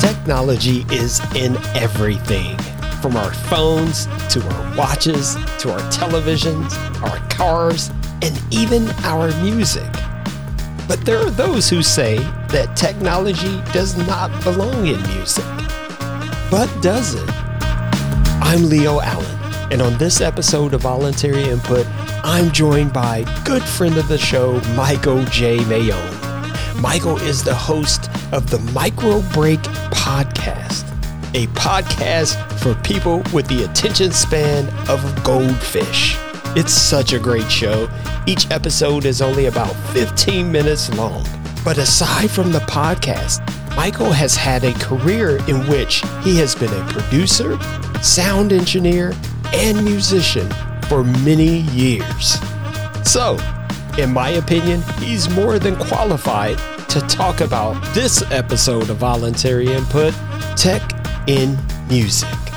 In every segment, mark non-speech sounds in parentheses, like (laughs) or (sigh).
Technology is in everything from our phones to our watches to our televisions, our cars, and even our music. But there are those who say that technology does not belong in music. But does it? I'm Leo Allen, and on this episode of Voluntary Input, I'm joined by good friend of the show, Michael J. Maione. Michael is the host of the Micro Break Podcast, a podcast for people with the attention span of goldfish. It's such a great show. Each episode is only about 15 minutes long. But aside from the podcast, Michael has had a career in which he has been a producer, sound engineer, and musician for many years. So, in my opinion, he's more than qualified to talk about this episode of Voluntary Input Tech in Music.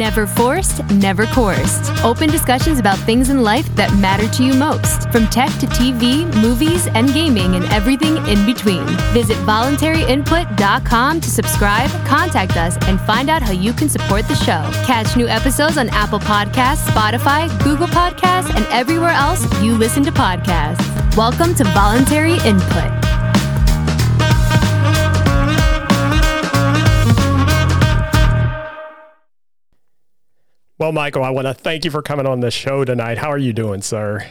Never forced, never coerced. Open discussions about things in life that matter to you most, from tech to TV, movies, and gaming, and everything in between. Visit voluntaryinput.com to subscribe, contact us, and find out how you can support the show. Catch new episodes on Apple Podcasts, Spotify, Google Podcasts, and everywhere else you listen to podcasts. Welcome to Voluntary Input. Well, Michael, I want to thank you for coming on the show tonight. How are you doing, sir?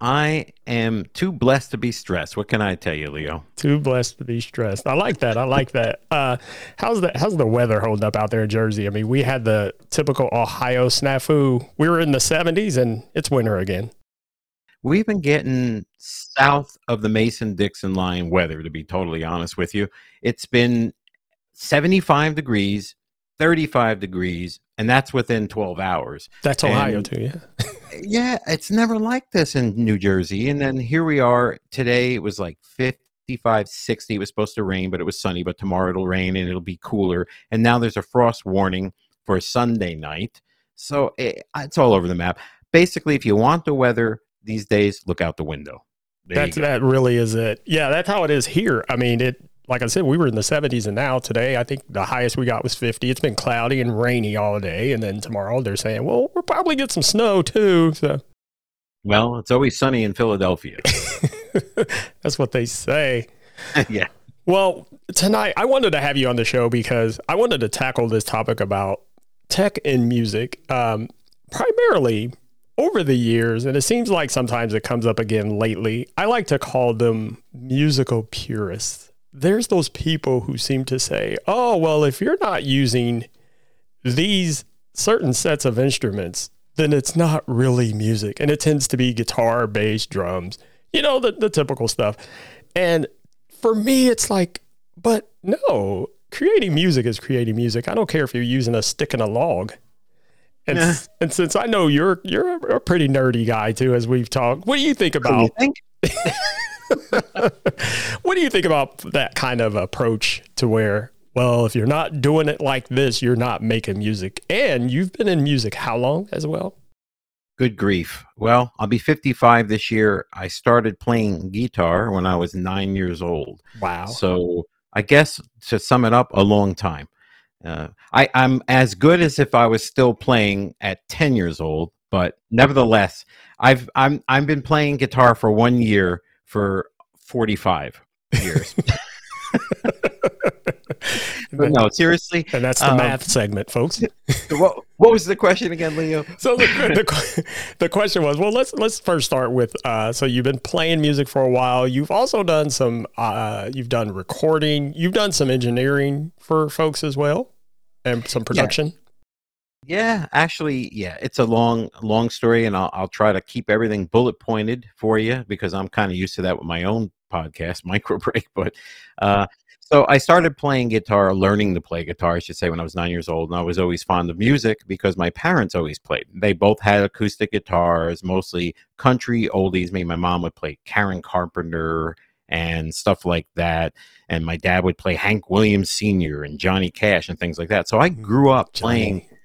I am too blessed to be stressed. What can I tell you, Leo? Too blessed to be stressed. I like that. I like that. (laughs) Uh, how's the how's the weather holding up out there in Jersey? I mean, we had the typical Ohio snafu. We were in the 70s, and it's winter again. We've been getting south of the Mason Dixon line weather, to be totally honest with you. It's been 75 degrees, 35 degrees, and that's within 12 hours. That's Ohio And- too, yeah. (laughs) yeah, it's never like this in New Jersey. And then here we are today. It was like 55, 60. It was supposed to rain, but it was sunny. But tomorrow it'll rain and it'll be cooler. And now there's a frost warning for Sunday night. So it, it's all over the map. Basically, if you want the weather these days, look out the window. There That's that really is it. Yeah, that's how it is here. I mean, it like I said, we were in the 70s, and now today, I think the highest we got was 50. It's been cloudy and rainy all day, and then tomorrow they're saying, well, we'll probably get some snow too. So Well, it's always sunny in Philadelphia. (laughs) that's what they say. (laughs) yeah. Well, tonight I wanted to have you on the show because I wanted to tackle this topic about tech and music, um, primarily over the years, and it seems like sometimes it comes up again lately. I like to call them musical purists. There's those people who seem to say, "Oh, well, if you're not using these certain sets of instruments, then it's not really music," and it tends to be guitar, bass, drums, you know, the the typical stuff. And for me, it's like, but no, creating music is creating music. I don't care if you're using a stick and a log. And, and since I know you're you're a, pretty nerdy guy too, as we've talked, what do you think So you about think? (laughs) (laughs) what do you think about that kind of approach to where, well, if you're not doing it like this, you're not making music, and you've been in music how long as well? Good grief. Well, I'll be 55 this year. I started playing guitar when I was nine years old. Wow. So I guess to sum it up, a long time. Uh, I, I'm as good as if I was still playing at 10 years old, but nevertheless, I've I'm I've been playing guitar for one year for 45 years. (laughs) but no, seriously. and that's the um, math segment, folks. (laughs) What, what was the question again, Leo? So the, the, (laughs) the question was, well, let's let's first start with. Uh, so you've been playing music for a while. You've also done some. Uh, you've done recording. You've done some engineering for folks as well, and some production. Yeah, actually, yeah, it's a long, long story, and I'll, I'll try to keep everything bullet pointed for you because I'm kind of used to that with my own podcast, (laughs) Micro Break. But uh, so I started playing guitar, learning to play guitar, I should say, when I was nine years old, and I was always fond of music because my parents always played. They both had acoustic guitars, mostly country oldies. Me, my mom would play Karen Carpenter and stuff like that, and my dad would play Hank Williams Sr. and Johnny Cash and things like that. So I grew up playing Johnny.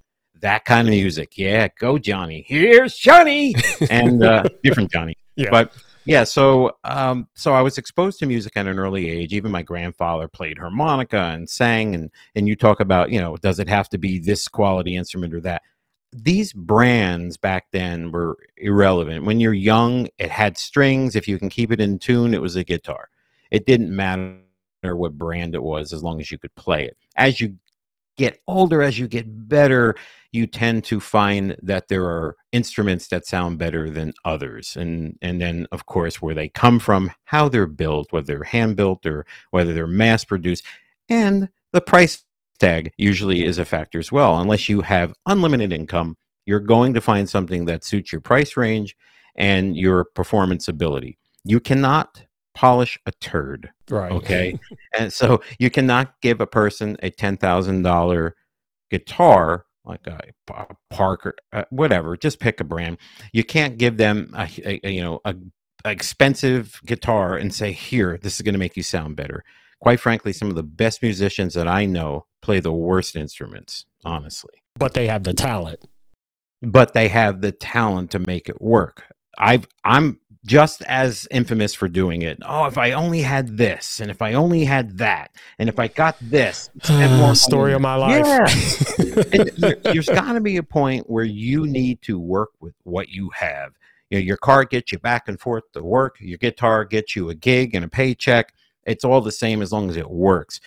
That kind of music. Yeah, go Johnny. Here's Johnny, (laughs) and uh, different Johnny. Yeah. But yeah, so um, so I was exposed to music at an early age. Even my grandfather played harmonica and sang, and and you talk about you know does it have to be this quality instrument or that? These brands back then were irrelevant. When you're young, it had strings. If you can keep it in tune, it was a guitar. It didn't matter what brand it was as long as you could play it. As you get older, as you get better, you tend to find that there are instruments that sound better than others. And and then of course where they come from, how they're built, whether they're hand built or whether they're mass produced, and the price tag usually is a factor as well. Unless you have unlimited income, you're going to find something that suits your price range and your performance ability. You cannot polish a turd. Right. Okay. (laughs) and so you cannot give a person a $10,000 guitar, like a, a Parker, uh, whatever, just pick a brand. You can't give them a, a, a you know, a, a expensive guitar and say, here, this is going to make you sound better. Quite frankly, some of the best musicians that I know play the worst instruments, honestly. But they have the talent. But they have the talent to make it work. I've I'm just as infamous for doing it. Oh, if I only had this, and if I only had that, and if I got this, (sighs) more story of my life. Yeah, (laughs) there's got to be a point where you need to work with what you have. You know, your car gets you back and forth to work. Your guitar gets you a gig and a paycheck. It's all the same as long as it works.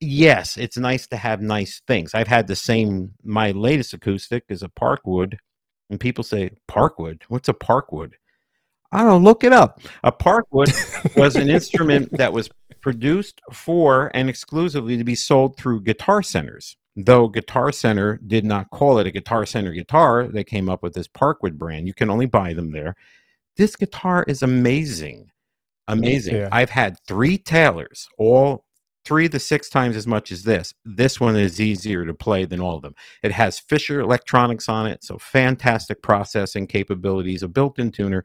Yes, it's nice to have nice things. I've had the same. My latest acoustic is a Parkwood, and people say Parkwood. What's a Parkwood? I don't know, look it up. A Parkwood was an instrument that was produced for and exclusively to be sold through guitar centers. Though Guitar Center did not call it a Guitar Center guitar, they came up with this Parkwood brand. You can only buy them there. This guitar is amazing. Amazing. Yeah. I've had three Taylors, all three to six times as much as this. This one is easier to play than all of them. It has Fishman electronics on it, so fantastic processing capabilities, a built in tuner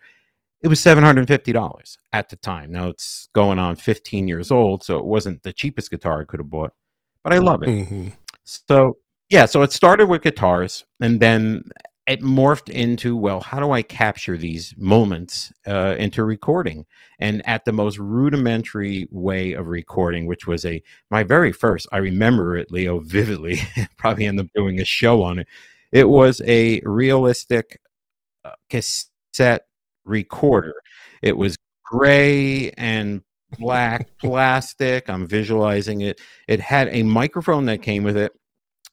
it was $750 at the time. Now it's going on 15 years old, so it wasn't the cheapest guitar I could have bought, but I love it. Mm-hmm. So, yeah, so it started with guitars and then it morphed into, well, how do I capture these moments uh, into recording? And at the most rudimentary way of recording, which was a my very first, I remember it, Leo, (laughs) vividly, probably end up doing a show on it. It was a realistic uh, cassette recorder. It was gray and black (laughs) plastic. I'm visualizing it. It had a microphone that came with it,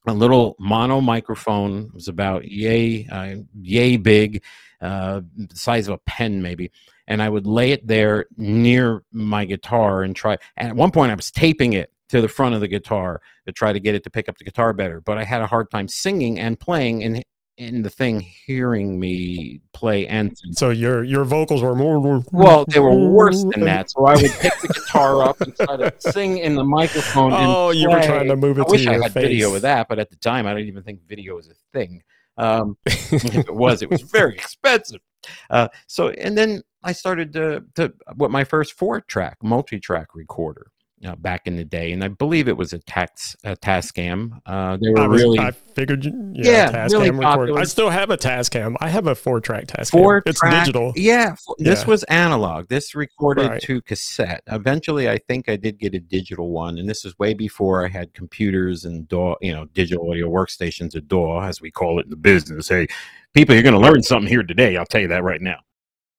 a little mono microphone. It was about yay, uh, yay big, uh, the size of a pen maybe. And I would lay it there near my guitar and try. And at one point, I was taping it to the front of the guitar to try to get it to pick up the guitar better. But I had a hard time singing and playing and in the thing hearing me play and. So your your vocals were more well, they were worse than that. So I would pick the guitar up and try to sing in the microphone. Oh, and you were trying to move it I to wish I had face. video of that, but at the time, I didn't even think video was a thing. Um, if it was, it was very (laughs) expensive. Uh, so, and then I started to, to what my first four track multi track recorder. Uh, back in the day, and I believe it was a tax a Tascam. Uh, they were I, was, really I figured, Yeah, yeah, really Tascam recorder. I still have a Tascam. I have a four track Tascam. four it's track- digital. Yeah, this Yeah. was analog. This recorded Right. to cassette. Eventually, I think I did get a digital one, and this is way before I had computers and DAW, you know, digital audio workstations, or DAW, as we call it in the business. Hey, people, you're going to learn something here today. I'll tell you that right now.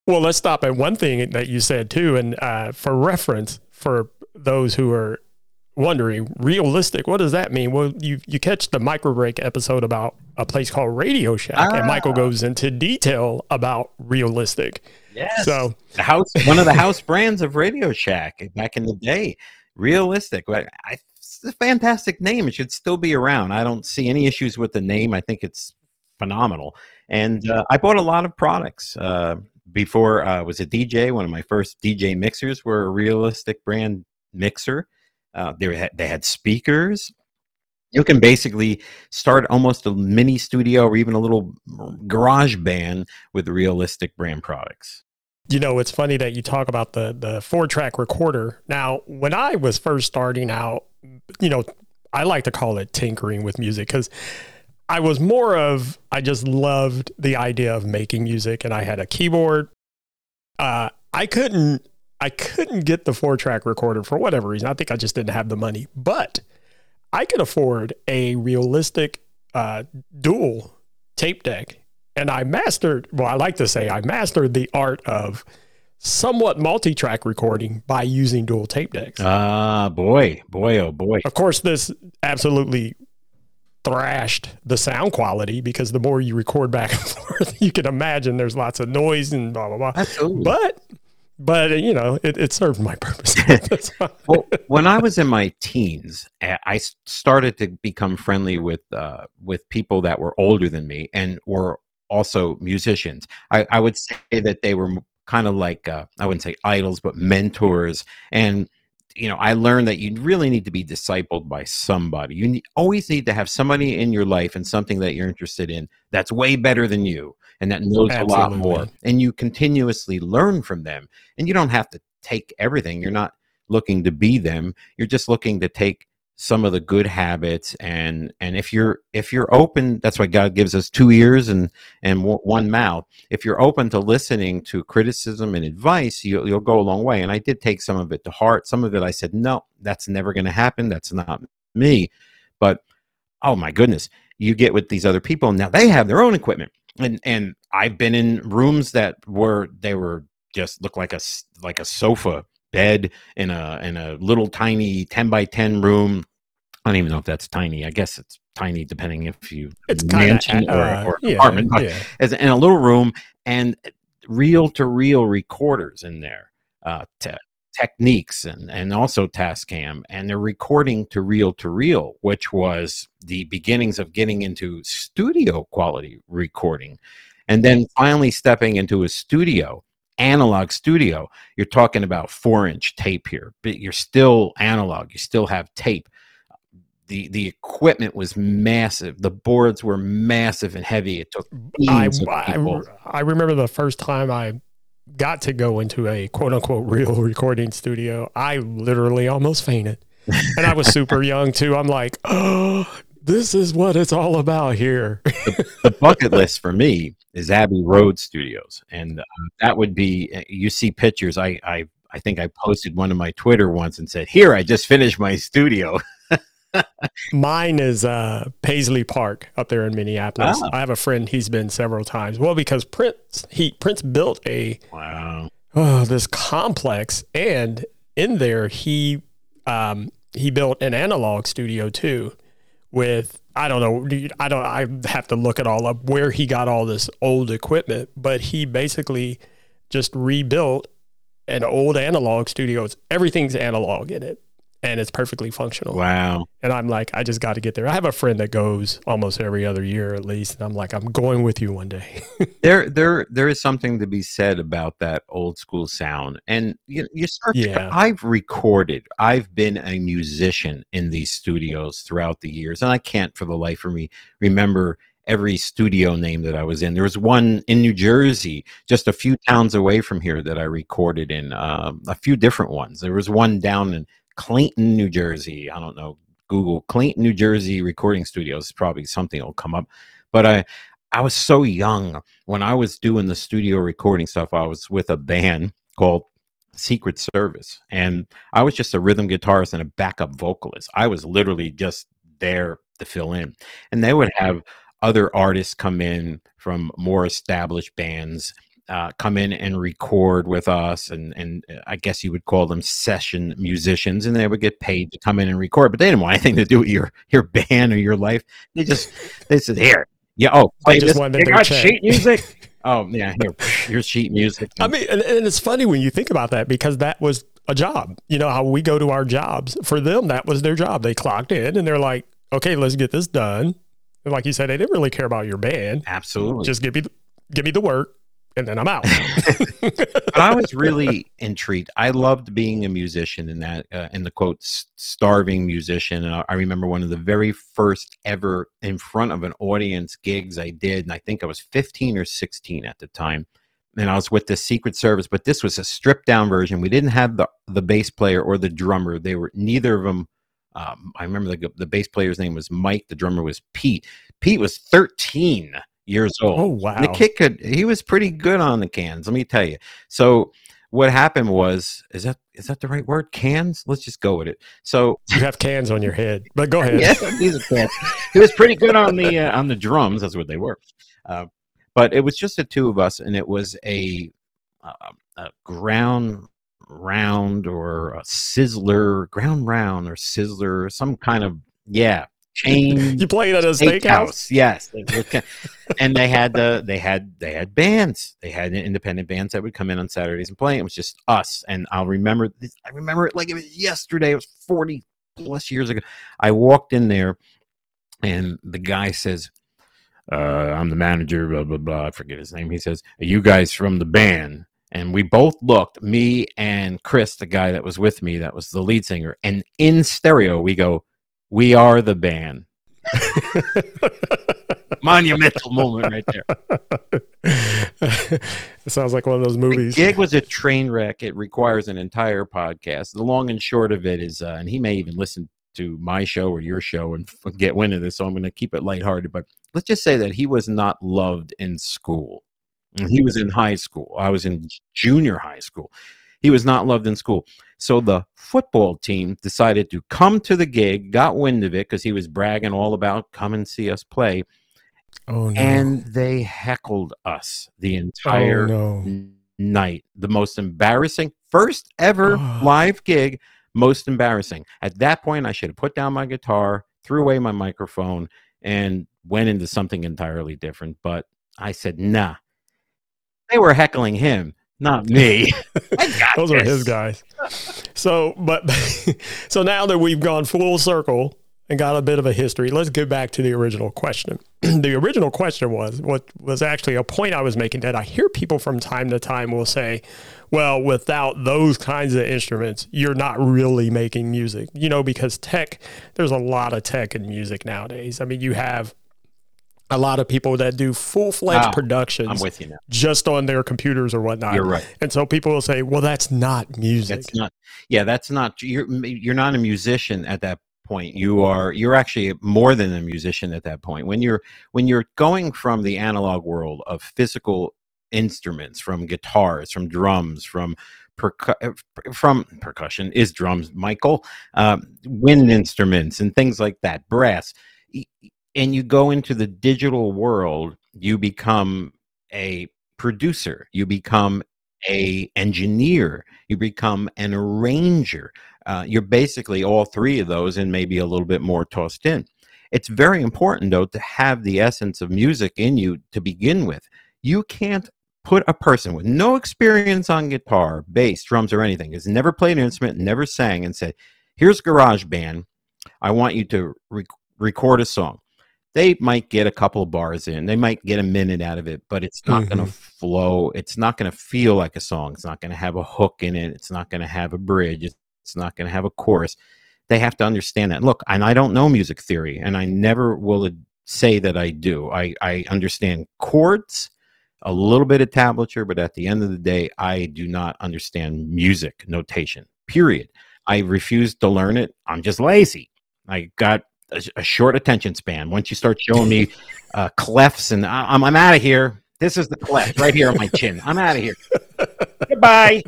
Well, let's stop at one thing that you said too, and uh, for reference, for those who are wondering, realistic, what does that mean? Well, you you catch the micro break episode about a place called Radio Shack, and Michael Ah. goes into detail about realistic. Yes. So the house, one of the house brands of Radio Shack back in the day. Realistic. But I, it's a fantastic name. It should still be around. I don't see any issues with the name. I think it's phenomenal. And uh, I bought a lot of products. Uh, before uh, I was a DJ, one of my first DJ mixers were a realistic brand mixer. Uh, they had they had speakers. You can basically start almost a mini studio or even a little garage band with realistic brand products. You know, it's funny that you talk about the the four track recorder. Now, when I was first starting out, you know, I like to call it tinkering with music because I was more of I just loved the idea of making music, and I had a keyboard. Uh, I couldn't I couldn't get the four track recorder for whatever reason. I think I just didn't have the money, but I could afford a realistic uh, dual tape deck, and I mastered. Well, I like to say I mastered the art of somewhat multi-track recording by using dual tape decks. Ah, boy, boy, oh boy. Of course, this absolutely thrashed the sound quality because the more you record back (laughs) and forth, you can imagine there's lots of noise and blah blah blah. Absolutely. But but you know, it, it served my (laughs) purpose. (laughs) Well, when I was in my teens, I started to become friendly with uh, with people that were older than me and were also musicians. I, I would say that they were kind of like uh, I wouldn't say idols, but mentors. And you know, I learned that you really need to be discipled by somebody. You need, always need to have somebody in your life and something that you're interested in that's way better than you and that knows a lot more. And you continuously learn from them. And you don't have to take everything. You're not looking to be them. You're just looking to take some of the good habits and and if you're if you're open that's why god gives us two ears and and one mouth if you're open to listening to criticism and advice you'll, you'll go a long way and i did take some of it to heart some of it i said no that's never going to happen that's not me but oh my goodness you get with these other people now they have their own equipment and and i've been in rooms that were they were just look like a like a sofa bed in a in a little tiny 10 by 10 room i don't even know if that's tiny i guess it's tiny depending if you It's kind mansion of or, uh, or yeah, apartment yeah. as in a little room and reel to reel recorders in there uh te- Technics and and also tascam and they're recording to reel to reel which was the beginnings of getting into studio quality recording and then finally stepping into a studio analog studio you're talking about four inch tape here but you're still analog you still have tape the the equipment was massive the boards were massive and heavy it took I, I. I remember the first time I got to go into a quote unquote real (laughs) recording studio, I literally almost fainted. And I was super (laughs) young too. I'm like, oh, this is what it's all about here. the bucket (laughs) list for me is Abbey Road Studios, and uh, that would be uh, you see pictures. I I I think I posted one on my Twitter once and said, "Here, I just finished my studio." Mine is uh, Paisley Park up there in Minneapolis. Ah. I have a friend, he's been several times. Well, because Prince, he Prince built a Wow, oh, this complex, and in there he um, he built an analog studio too, with I don't know, I don't, I have to look it all up where he got all this old equipment, but he basically just rebuilt an old analog studio. It's, everything's analog in it, and it's perfectly functional. wow. And I'm like, I just got to get there. I have a friend that goes almost every other year at least, and I'm like, I'm going with you one day. (laughs) There, there, there is something to be said about that old school sound, and you, you start. to- Yeah. I've recorded. I've been a musician in these studios throughout the years, and I can't, for the life of me, remember every studio name that I was in. There was one in New Jersey, just a few towns away from here, that I recorded in. Um, a few different ones. There was one down in Clayton, New Jersey. I don't know. Google Clayton, New Jersey recording studios. Probably something will come up. But I, I was so young when I was doing the studio recording stuff. I was with a band called Secret Service, and I was just a rhythm guitarist and a backup vocalist. I was literally just there to fill in, and they would have other artists come in from more established bands uh, come in and record with us and and uh, I guess you would call them session musicians and they would get paid to come in and record but they didn't want anything to do with your your band or your life they just they said here yeah oh play just this you got sheet music (laughs) oh yeah here here's sheet music I mean, and, and it's funny when you think about that because that was a job. You know how we go to our jobs. For them, that was their job. They clocked in and they're like, okay, let's get this done. And like you said, they didn't really care about your band. absolutely Just give me, the, give me the work, and then I'm out. (laughs) but I was really intrigued. I loved being a musician in that, uh, in the quote, starving musician. And I, remember one of the very first ever in front of an audience gigs I did, and I think I was 15 or 16 at the time. And I was with the Secret Service, but this was a stripped down version. We didn't have the the bass player or the drummer. They were neither of them Um, I remember the the bass player's name was Mike. The drummer was Pete. Pete was 13 years old. Oh wow. And the kid could he was pretty good on the cans, let me tell you. So what happened was is that is that the right word? Cans? Let's just go with it. So you have cans on your head, but go (laughs) ahead. yeah, these are cans. He was pretty good on the uh, on the drums. That's what they were. Uh, but it was just the two of us, and it was a, uh, a ground round or a sizzler, ground round or sizzler, some kind of yeah chain You played at a steakhouse. Yes, and they had the they had they had bands. They had independent bands that would come in on Saturdays and play. It was just us, and I'll remember. This, I remember it like it was yesterday. It was forty plus years ago. I walked in there, and the guy says, uh, "I'm the manager." Blah blah blah. I forget his name. He says, "Are you guys from the band?" And we both looked, me and Chris, the guy that was with me, that was the lead singer, and in stereo, we go, we are the band. (laughs) Monumental moment right there. it (laughs) sounds like one of those movies. The gig was a train wreck. It requires an entire podcast. The long and short of it is, uh, and he may even listen to my show or your show and get wind of this, so I'm going to keep it lighthearted. But let's just say that he was not loved in school. He was in high school. I was in junior high school. He was not loved in school. So the football team decided to come to the gig, got wind of it because he was bragging all about come and see us play. Oh no. And they heckled us the entire oh, no. night. The most embarrassing, first ever (gasps) live gig, most embarrassing. At that point, I should have put down my guitar, threw away my microphone, and went into something entirely different. But I said, nah. They were heckling him not (laughs) me. Those this. are his guys. So, but (laughs) so now that we've gone full circle and got a bit of a history, let's get back to the original question. (clears throat) the original question was what was actually a point I was making that I hear people from time to time will say, well, without those kinds of instruments, you're not really making music, you know, because tech, there's a lot of tech in music nowadays. I mean, you have a lot of people that do full fledged productions. I'm with you now. Just on their computers or whatnot. You're right. And so people will say, "Well, that's not music." That's not. Yeah, that's not. You're you're not a musician at that point. You are. You're actually more than a musician at that point. When you're when you're going from the analog world of physical instruments, from guitars, from drums, from percu- from percussion is drums, Michael, um, wind instruments, and things like that, brass and you go into the digital world, you become a producer, you become a engineer, you become an arranger. Uh, you're basically all three of those, and maybe a little bit more tossed in. It's very important, though, to have the essence of music in you to begin with. You can't put a person with no experience on guitar, bass, drums, or anything, has never played an instrument, never sang, and said, "Here's Garage Band. I want you to re- record a song." They might get a couple of bars in they might get a minute out of it but it's not mm-hmm. going to flow it's not going to feel like a song it's not going to have a hook in it it's not going to have a bridge it's not going to have a chorus. They have to understand that. Look and i don't know music theory and i never will say that i do. I, I understand chords a little bit of tablature but at the end of the day i do not understand music notation period. I refuse to learn it i'm just lazy. I got a, a short attention span. Once you start showing me uh, clefts and I, I'm, I'm out of here. This is the cleft right here on my chin. I'm out of here. (laughs) Goodbye.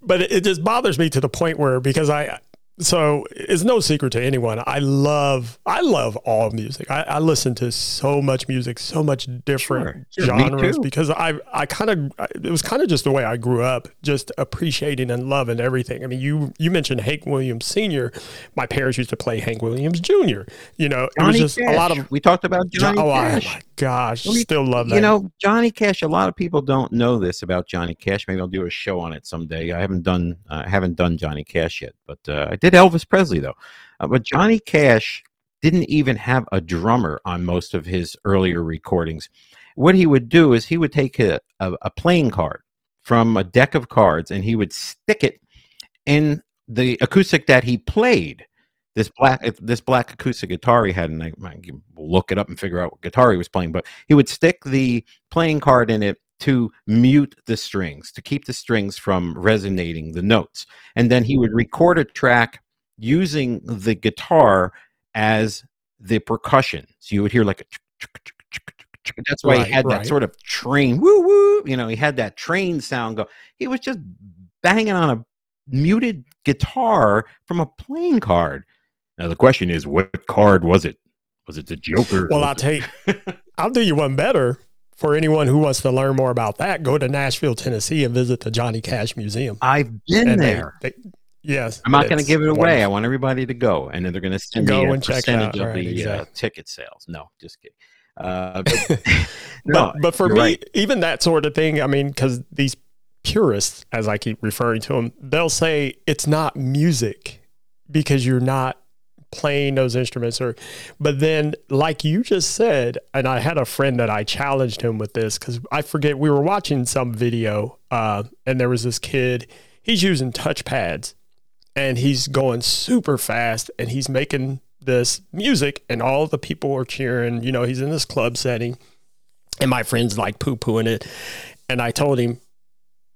But it just bothers me to the point where because I so it's no secret to anyone. I love I love all music. I, I listen to so much music, so much different sure. genres because I I kind of it was kind of just the way I grew up, just appreciating and loving everything. I mean, you you mentioned Hank Williams Sr. My parents used to play Hank Williams Jr. You know, Johnny it was just Cash. a lot of we talked about Johnny oh, Cash. Oh my gosh, still love that. You know, Johnny Cash. A lot of people don't know this about Johnny Cash. Maybe I'll do a show on it someday. I haven't done uh, haven't done Johnny Cash yet, but uh, I did Elvis Presley though. Uh, but Johnny Cash didn't even have a drummer on most of his earlier recordings. What he would do is he would take a, a, a playing card from a deck of cards and he would stick it in the acoustic that he played. This black this black acoustic guitar he had, and I, I look it up and figure out what guitar he was playing. But he would stick the playing card in it to mute the strings, to keep the strings from resonating the notes. And then he would record a track using the guitar as the percussion. So you would hear like a. That's why Right, he had right. that sort of train woo woo. You know, he had that train sound go. He was just banging on a muted guitar from a playing card. Now the question is, what card was it? Was it the Joker? Well, I'll tell you, (laughs) I'll do you one better. For anyone who wants to learn more about that, go to Nashville, Tennessee, and visit the Johnny Cash Museum. I've been And there. they- yes, I'm not going to give it away. I want everybody to go, and then they're going to send Go me a and check percentage out, of right, the uh, exactly. ticket sales. No, just kidding. Uh, but, (laughs) (laughs) no, but, but for me, right. even that sort of thing, I mean, because these purists, as I keep referring to them, they'll say it's not music because you're not playing those instruments or but then like you just said and i had a friend that i challenged him with this because i forget we were watching some video uh, and there was this kid he's using touch pads and he's going super fast and he's making this music and all the people are cheering you know he's in this club setting and my friend's like poo pooing it. And I told him,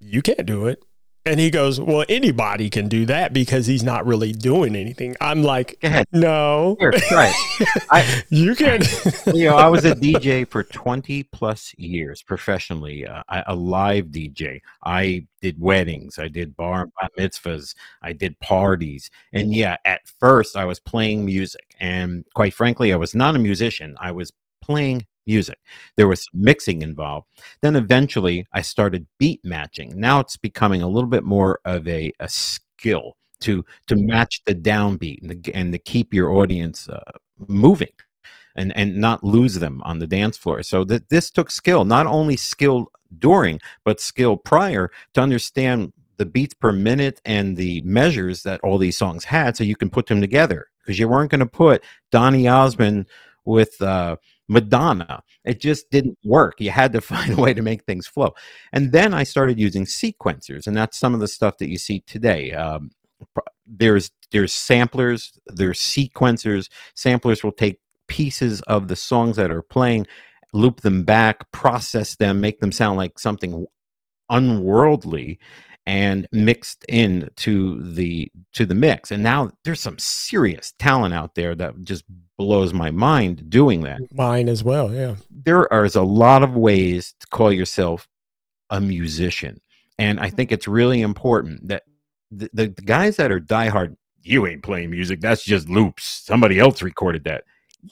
You can't do it. And he goes, Well, anybody can do that because he's not really doing anything. I'm like, No, it. I, (laughs) you can. (laughs) you know, I was a DJ for 20 plus years professionally, uh, I- a live DJ. I did weddings, I did bar mitzvahs, I did parties. And yeah, at first I was playing music. And quite frankly, I was not a musician, I was playing music. There was mixing involved. Then eventually I started beat matching. Now it's becoming a little bit more of a, a skill to to match the downbeat and to, and to keep your audience uh, moving and and not lose them on the dance floor. So that this took skill, not only skill during, but skill prior to understand the beats per minute and the measures that all these songs had, so you can put them together. Because you weren't going to put Donny Osmond with uh, Madonna. It just didn't work. You had to (laughs) find a way to make things flow. And then I started using sequencers, and that's some of the stuff that you see today. Um, there's there's samplers, there's sequencers. Samplers will take pieces of the songs that are playing, loop them back, process them, make them sound like something unworldly and mixed in to the to the mix and now there's some serious talent out there that just blows my mind doing that Mine as well. Yeah. there are a lot of ways to call yourself a musician and i think it's really important that the, the, the guys that are diehard you ain't playing music that's just loops somebody else recorded that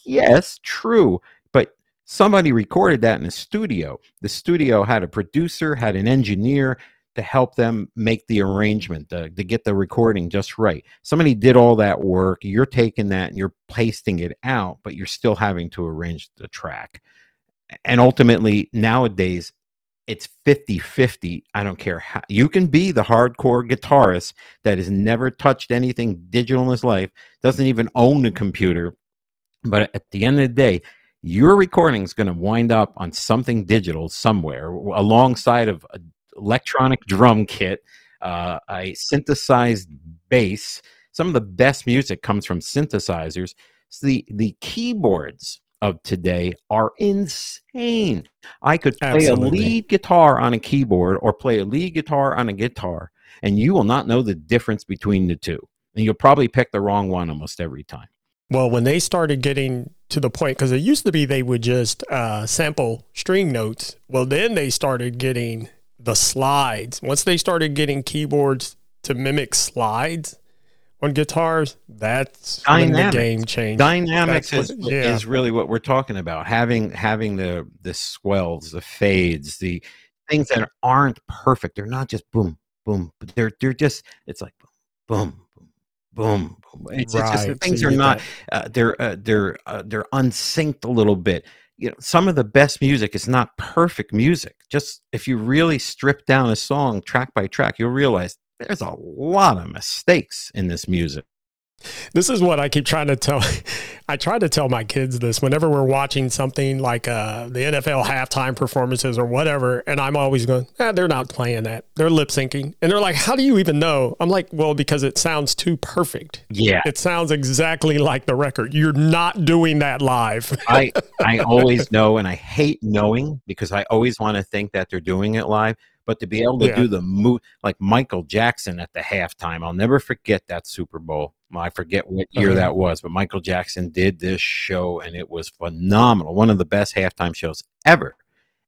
yes true but somebody recorded that in a studio the studio had a producer had an engineer to help them make the arrangement to, to get the recording just right. Somebody did all that work you're taking that and you're pasting it out but you're still having to arrange the track. And ultimately nowadays it's 50-50 i don't care how you can be the hardcore guitarist that has never touched anything digital in his life doesn't even own a computer but at the end of the day your recording is going to wind up on something digital somewhere alongside of a electronic drum kit uh, a synthesized bass some of the best music comes from synthesizers so the the keyboards of today are insane i could play Absolutely. a lead guitar on a keyboard or play a lead guitar on a guitar and you will not know the difference between the two and you'll probably pick the wrong one almost every time Well, when they started getting to the point, because it used to be they would just uh, sample string notes. Well, then they started getting the slides. Once they started getting keyboards to mimic slides on guitars, that's when the game changed. dynamics is, what- yeah. is really what we're talking about having having the the swells the fades the things that aren't perfect they're not just boom boom but they're they're just it's like boom boom boom boom it's, it's just Right, so things you are not uh, they're uh, they're uh, they're unsynced a little bit you know some of the best music is not perfect music. Just if you really strip down a song track by track you'll realize there's a lot of mistakes in this music This is what I keep trying to tell. (laughs) I try to tell my kids this whenever we're watching something like uh, the NFL halftime performances or whatever, and I'm always going, ah, they're not playing that. They're lip syncing. And they're like, how do you even know? I'm like, well, because it sounds too perfect. yeah It sounds exactly like the record. You're not doing that live. (laughs) I I always know, and I hate knowing because I always want to think that they're doing it live. But to be able to Yeah. do the move like Michael Jackson at the halftime, I'll never forget that Super Bowl. I forget what oh, year that was, but Michael Jackson did this show and it was phenomenal. One of the best halftime shows ever.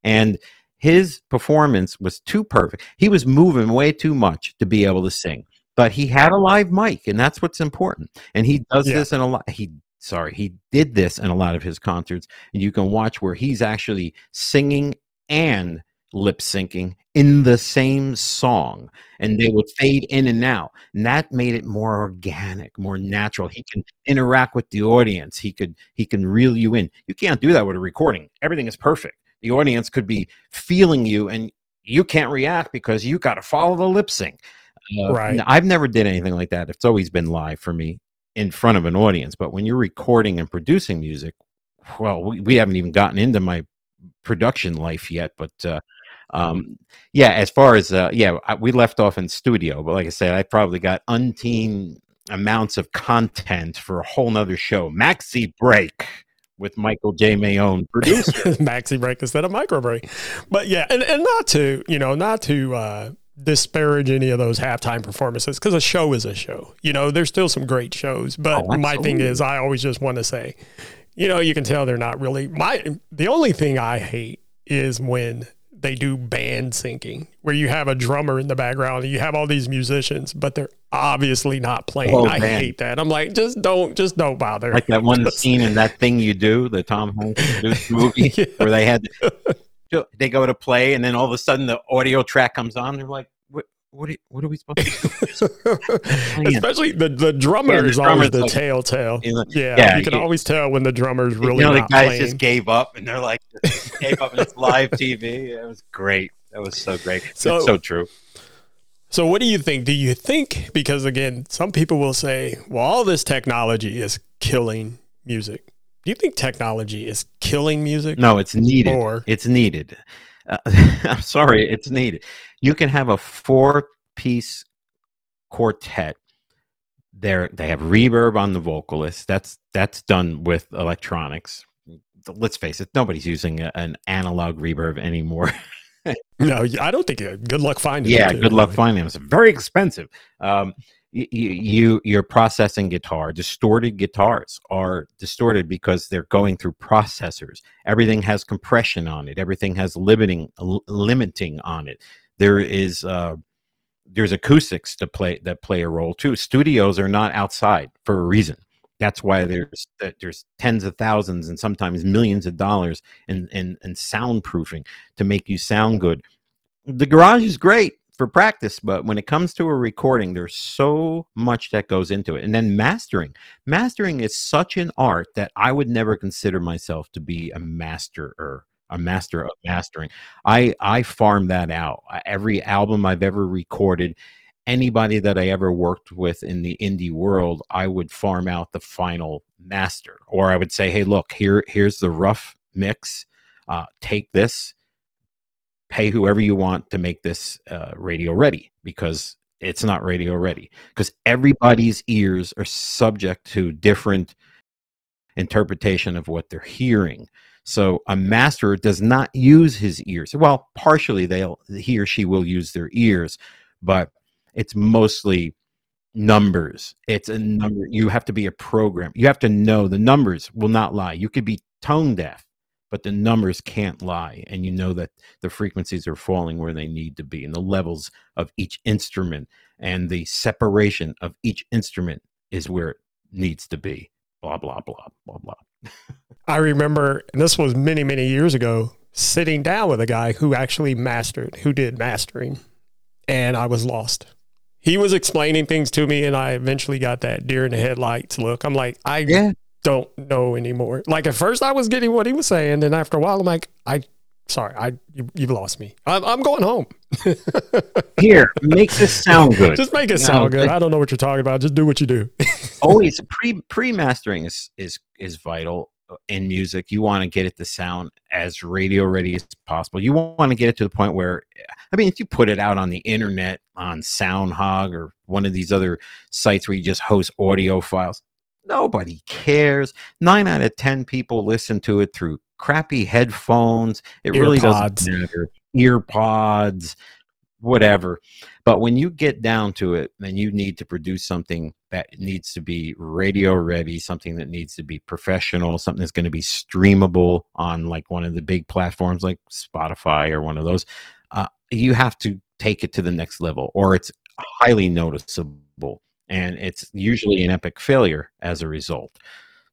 And his performance was too perfect. He was moving way too much to be able to sing, but he had a live mic, and that's what's important. And he does Yeah. this in a lot. He sorry, he did this in a lot of his concerts, and you can watch where he's actually singing and lip syncing in the same song and they would fade in and out. And that made it more organic more natural. He can interact with the audience. He could he can reel you in. You can't do that with a recording. Everything is perfect. The audience could be feeling you and you can't react because you got to follow the lip sync. Uh, Right. i've never did anything like that. It's always been live for me in front of an audience. But when you're recording and producing music well we, we haven't even gotten into my production life yet but uh um yeah as far as uh yeah I, we left off in studio but like i said i probably got unteen amounts of content for a whole nother show maxi break with michael j maione producer (laughs) maxi break instead of micro break. But yeah, and, and not to, you know, not to uh, disparage any of those halftime performances because a show is a show. You know, there's still some great shows. But Oh, my thing is, I always just want to say, you know, you can tell they're not really my. The only thing I hate is when they do band syncing, where you have a drummer in the background and you have all these musicians, but they're obviously not playing. Oh, I man. hate that. I'm like, just don't, just don't bother. like that one (laughs) scene in that thing you do the tom hanks (laughs) movie Yeah. where they had they go to play and then all of a sudden the audio track comes on they're like what what are, what are we supposed to do (laughs) Especially the the drummer Yeah, the is always the like- telltale. Like, Yeah, yeah, you can you- always tell when the drummer's really you know the guys playing. just gave up and they're like (laughs) gave up and it's live tv it was great that was so great So- it's so true so, what do you think? Do you think because again, some people will say, "Well, all this technology is killing music." Do you think technology is killing music? no it's needed Or it's needed uh, (laughs) i'm sorry it's needed you can have a four piece quartet. There they have reverb on the vocalist. That's that's done with electronics. Let's face it nobody's using a, an analog reverb anymore. (laughs) No, I don't think. It, good luck finding. yeah it, good luck finding them. It's very expensive. Um you, you you're processing guitar. Distorted guitars are distorted because they're going through processors. Everything has compression on it. Everything has limiting limiting on it there is uh there's acoustics to play that play a role too. Studios are not outside for a reason. That's why there's that there's tens of thousands and sometimes millions of dollars in, in in soundproofing to make you sound good. The garage is great for practice but when it comes to a recording there's so much that goes into it. And then mastering. Mastering is such an art that i would never consider myself to be a masterer a master of mastering. I i farm that out. Every album i've ever recorded anybody that i ever worked with in the indie world i would farm out the final master. Or i would say hey look here here's the rough mix. Uh, take this pay whoever you want to make this uh, radio ready because it's not radio ready. Because everybody's ears are subject to different interpretation of what they're hearing so a master does not use his ears. Well partially they'll he or she will use their ears but it's mostly numbers. It's a number you have to be a program you have to know the numbers will not lie. You could be tone deaf but the numbers can't lie and you know that the frequencies are falling where they need to be and the levels of each instrument and the separation of each instrument is where it needs to be. Blah blah blah blah blah (laughs) I remember, and this was many, many years ago, sitting down with a guy who actually mastered, who did mastering, and I was lost. He was explaining things to me, and I eventually got that deer in the headlights look. I'm like, I yeah don't know anymore. Like at first, I was getting what he was saying, and after a while, I'm like, I, sorry, I, you, you've lost me. I'm, I'm going home. (laughs) here make this sound good Just make it No, sound good. I don't know what you're talking about. Just do what you do. (laughs) always pre pre mastering is is is vital in music. You want to get it to sound as radio ready as possible. You want to get it to the point where, I mean, if you put it out on the internet on SoundHog or one of these other sites where you just host audio files, nobody cares. Nine out of ten people listen to it through crappy headphones. It really Earpods. doesn't matter. Ear pods. whatever. But when you get down to it, then you need to produce something that needs to be radio ready, something that needs to be professional, something that's going to be streamable on like one of the big platforms like Spotify or one of those. Uh, you have to take it to the next level, or it's highly noticeable, and it's usually an epic failure as a result.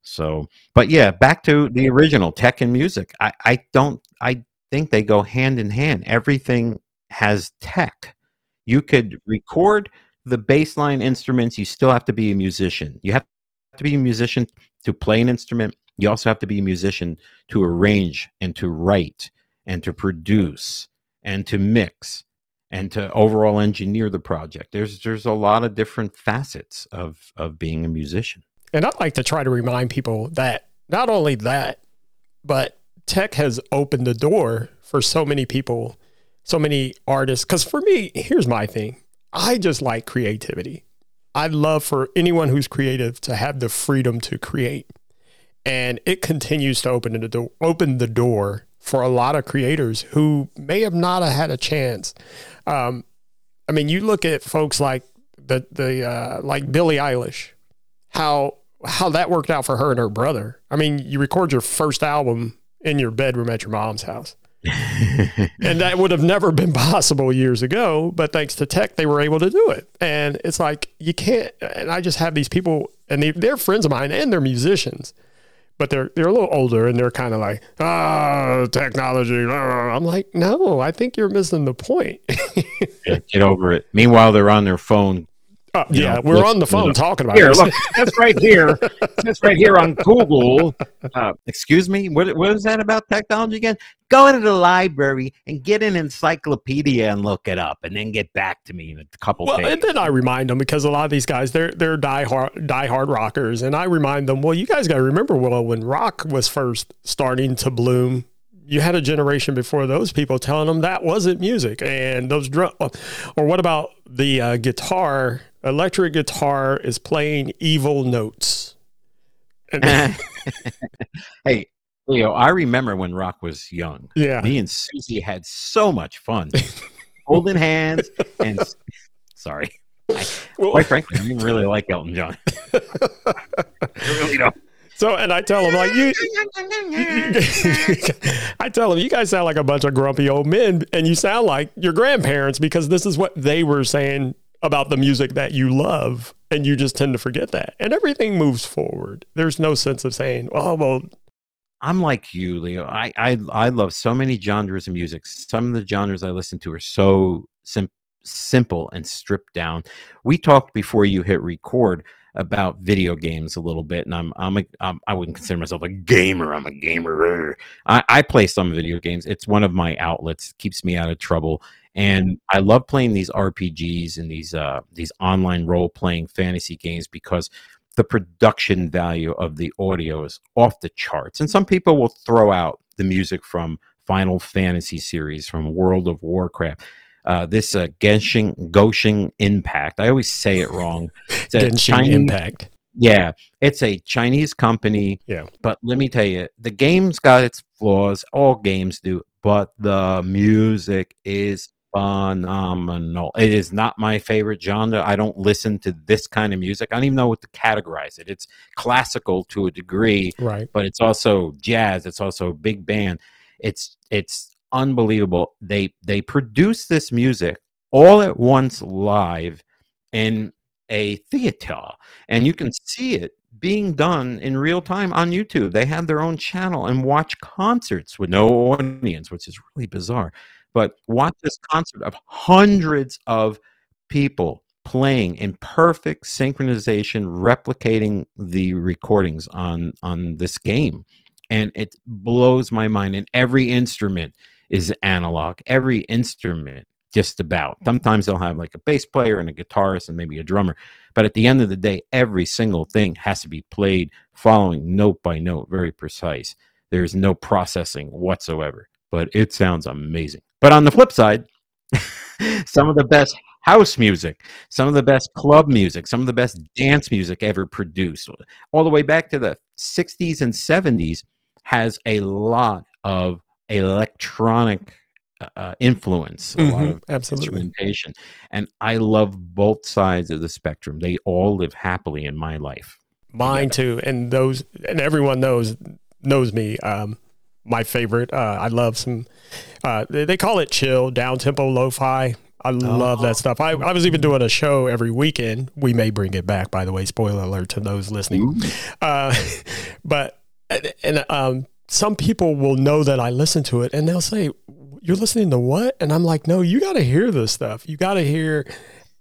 So, but yeah, back to the original tech and music. I, I don't, I think they go hand in hand. Everything has tech. You could record the bassline instruments. You still have to be a musician. You have to be a musician to play an instrument. You also have to be a musician to arrange and to write and to produce and to mix and to overall engineer the project. There's there's a lot of different facets of of being a musician. And I'd like to try to remind people that not only that, but tech has opened the door for so many people, so many artists. Because for me, here's my thing I just like creativity. I'd love for anyone who's creative to have the freedom to create. And it continues to open the door, open the door for a lot of creators who may have not had a chance. Um, I mean, you look at folks like the the uh, like Billie Eilish, how how that worked out for her and her brother. I mean, you record your first album in your bedroom at your mom's house. And that would have never been (laughs) possible years ago, but thanks to tech, they were able to do it. And it's like you can't. And I just have these people, and they, they're friends of mine, and they're musicians, but they're they're a little older, and they're kind of like, ah, technology. I'm like, no, I think you're missing the point. (laughs) Get over it. Meanwhile, they're on their phone (laughs) yeah, know, we're on the phone talking about here. This. Look, that's right here. that's right here on Google. Uh, excuse me. What what is that about technology again? Go into the library and get an encyclopedia and look it up, and then get back to me in a couple. Well, days. and then I remind them because a lot of these guys they're they're die hard die hard rockers, and I remind them, well, you guys got to remember, well, when rock was first starting to bloom you had a generation before those people telling them that wasn't music and those drum or what about the uh, guitar electric guitar is playing evil notes. (laughs) hey, Leo, I remember when rock was young. Yeah. Me and Susie had so much fun holding hands and (laughs) sorry. I, well, quite frankly, I didn't really like Elton John. I really don't. So, and I tell them like you, (laughs) I tell them you guys sound like a bunch of grumpy old men, and you sound like your grandparents because this is what they were saying about the music that you love and you just tend to forget that and everything moves forward there's no sense of saying oh well i'm like you leo i i, I love so many genres of music some of the genres i listen to are so sim- simple and stripped down we talked before you hit record about video games a little bit, and I'm I'm, I wouldn't consider myself a gamer. I'm a gamer. I, I play some video games. It's one of my outlets. Keeps me out of trouble, and I love playing these RPGs and these uh, these online role playing fantasy games because the production value of the audio is off the charts. And some people will throw out the music from Final Fantasy series, from World of Warcraft. Uh, this uh, Genshin Goshin Impact. I always say it wrong. It's Genshin Chinese, Impact. Yeah, it's a Chinese company. Yeah, but let me tell you, the game's got its flaws. All games do, but the music is phenomenal. It is not my favorite genre. I don't listen to this kind of music. I don't even know what to categorize it. It's classical to a degree, right? But it's also jazz. It's also big band. It's it's unbelievable. They they produce this music all at once live in a theater, and you can see it being done in real time on YouTube. They have their own channel and watch concerts with no audience, which is really bizarre. But watch this concert of hundreds of people playing in perfect synchronization, replicating the recordings on on this game, and it blows my mind. And every instrument is analog. Every instrument, just about. Sometimes they'll have like a bass player and a guitarist and maybe a drummer, but at the end of the day, every single thing has to be played following note by note, very precise. There's no processing whatsoever, but it sounds amazing. But on the flip side, (laughs) some of the best house music, some of the best club music, some of the best dance music ever produced, all the way back to the 60s and 70s, has a lot of electronic uh, influence, a lot Mhm, of absolutely. instrumentation, and I love both sides of the spectrum. They all live happily in my life. Mine too, and those and everyone knows knows me. Um, my favorite. Uh, I love some. Uh, they, they call it chill, down tempo, lo-fi. I love that stuff. I, I was even doing a show every weekend. We may bring it back, by the way. Spoiler alert to those listening. Uh, (laughs) but and, um, some people will know that I listen to it, and they'll say, "You're listening to what?" And I'm like, "No, you got to hear this stuff. You got to hear."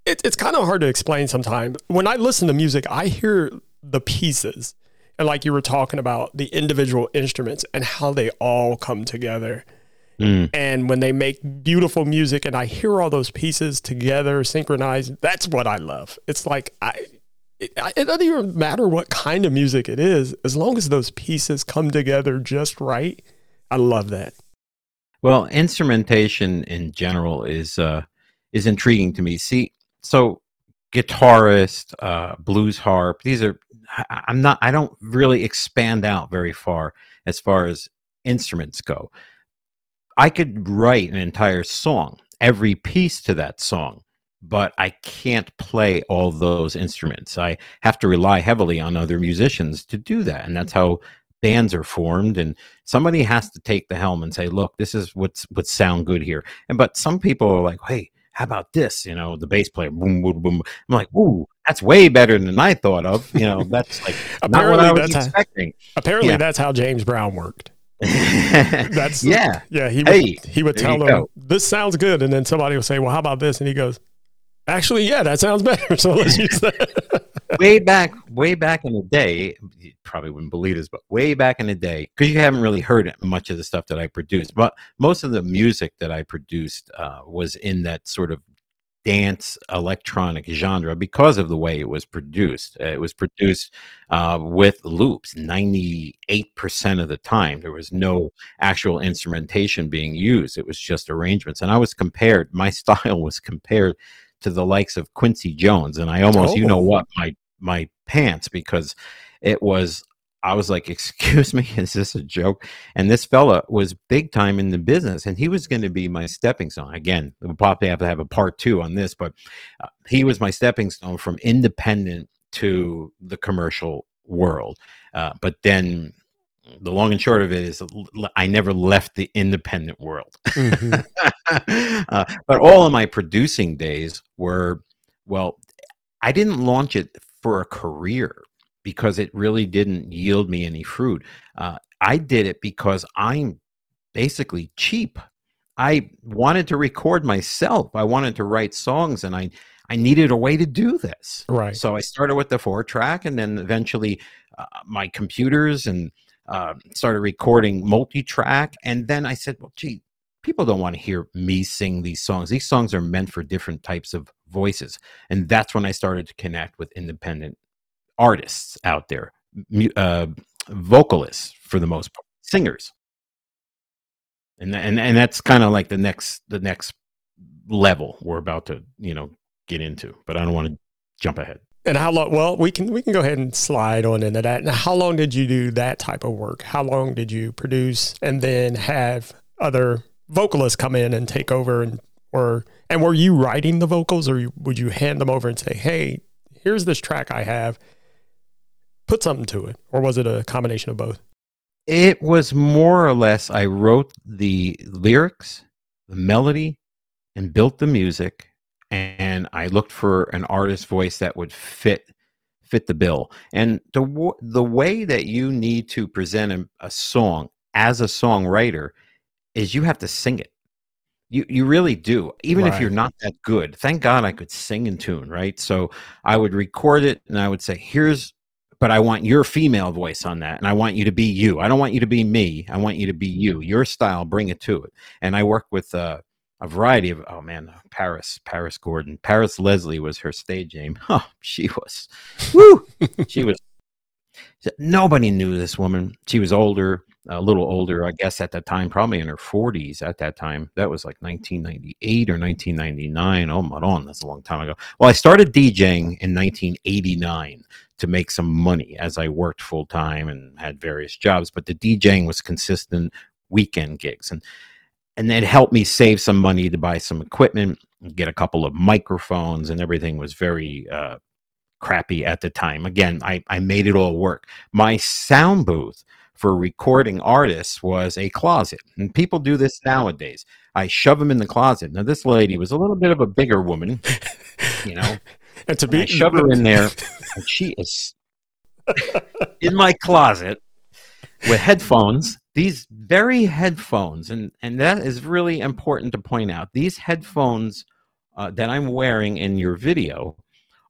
It, it's kind of hard to explain sometimes. When I listen to music, I hear the pieces, like you were talking about the individual instruments and how they all come together. Mm. And when they make beautiful music, and I hear all those pieces together, synchronized, that's what I love. It's like I. It, it doesn't even matter what kind of music it is, as long as those pieces come together just right. I love that. Well, instrumentation in general is uh, is intriguing to me. See, so guitarist, uh, blues harp, these are I'm not I don't really expand out very far as far as instruments go. I could write an entire song, every piece to that song, but I can't play all those instruments. I have to rely heavily on other musicians to do that, and that's how bands are formed and somebody has to take the helm and say look this is what's what sound good here and but some people are like hey how about this you know the bass player boom boom boom i'm like ooh that's way better than i thought of you know that's like (laughs) not what Apparently i was that's how- expecting Apparently, Yeah. that's how James Brown worked. (laughs) That's yeah yeah. He would, Hey, he would tell them go. this sounds good, and then somebody will say, "Well, how about this?" And he goes, "Actually, yeah, that sounds better." (laughs) So let's use that. way back way back in the day you probably wouldn't believe this but way back in the day because you haven't really heard much of the stuff that i produced but most of the music that i produced uh, was in that sort of dance electronic genre because of the way it was produced Uh, it was produced uh, with loops 98% of the time there was no actual instrumentation being used it was just arrangements and i was compared my (laughs) style was compared to the likes of Quincy Jones, and I almost, you know Oh. what, my my pants because it was. I was like, (laughs) "Excuse me, is this a joke?" And this fella was big time in the business, and he was going to be my stepping stone. Again, we'll probably have to have a part two on this, but uh, he was my stepping stone from independent to the commercial world. Uh, but then, the long and short of it is I never left the independent world. Mhm. (laughs) uh, but all of my producing days were well i didn't launch it for a career because it really didn't yield me any fruit uh, i did it because i'm basically cheap i wanted to record myself i wanted to write songs and i i needed a way to do this Right. so I started with the four track, and then eventually uh, my computers and uh, started recording multi track. And then I said, well, gee, people don't want to hear me sing these songs. These songs are meant for different types of voices. And that's when I started to connect with independent artists out there, uh, vocalists for the most part, singers. And, and, and that's kind of like the next the next level we're about to you know get into but i don't want to jump ahead And how long? Well, we can we can go ahead and slide on into that. Now, how long did you do that type of work? How long did you produce and then have other vocalists come in and take over and or and were you writing the vocals or would you hand them over and say, "Hey, here's this track I have. Put something to it," or was it a combination of both? It was more or less I wrote the lyrics, the melody, and built the music, and I looked for an artist voice that would fit fit the bill. And the the way that you need to present a, a song as a songwriter is you have to sing it. You you really do. Even if you're not that good. Thank God I could sing in tune, right? So I would record it and I would say, "Here's but I want your female voice on that, and I want you to be you. I don't want you to be me. I want you to be you. Your style, bring it to it." And I worked with uh, a variety of oh man, uh, Paris, Paris Gordon, Paris Leslie was her stage name. (laughs) Oh, she was, woo, she was. Nobody knew this woman. She was older, a little older, I guess, at that time, probably in her 40s at that time. That was like 1998 or 1999. Oh, Maron, that's a long time ago. Well, I started DJing in 1989 to make some money as I worked full time and had various jobs, but the DJing was consistent weekend gigs. And and it helped me save some money to buy some equipment, get a couple of microphones, and everything was very uh, crappy at the time. Again, I, I made it all work. My sound booth for recording artists was a closet. And people do this nowadays. I shove them in the closet. Now, this lady was a little bit of a bigger woman, you know. (laughs) And to And I be shove her in there, (laughs) and she is in my closet with headphones. These very headphones, and and that is really important to point out. These headphones uh, that I'm wearing in your video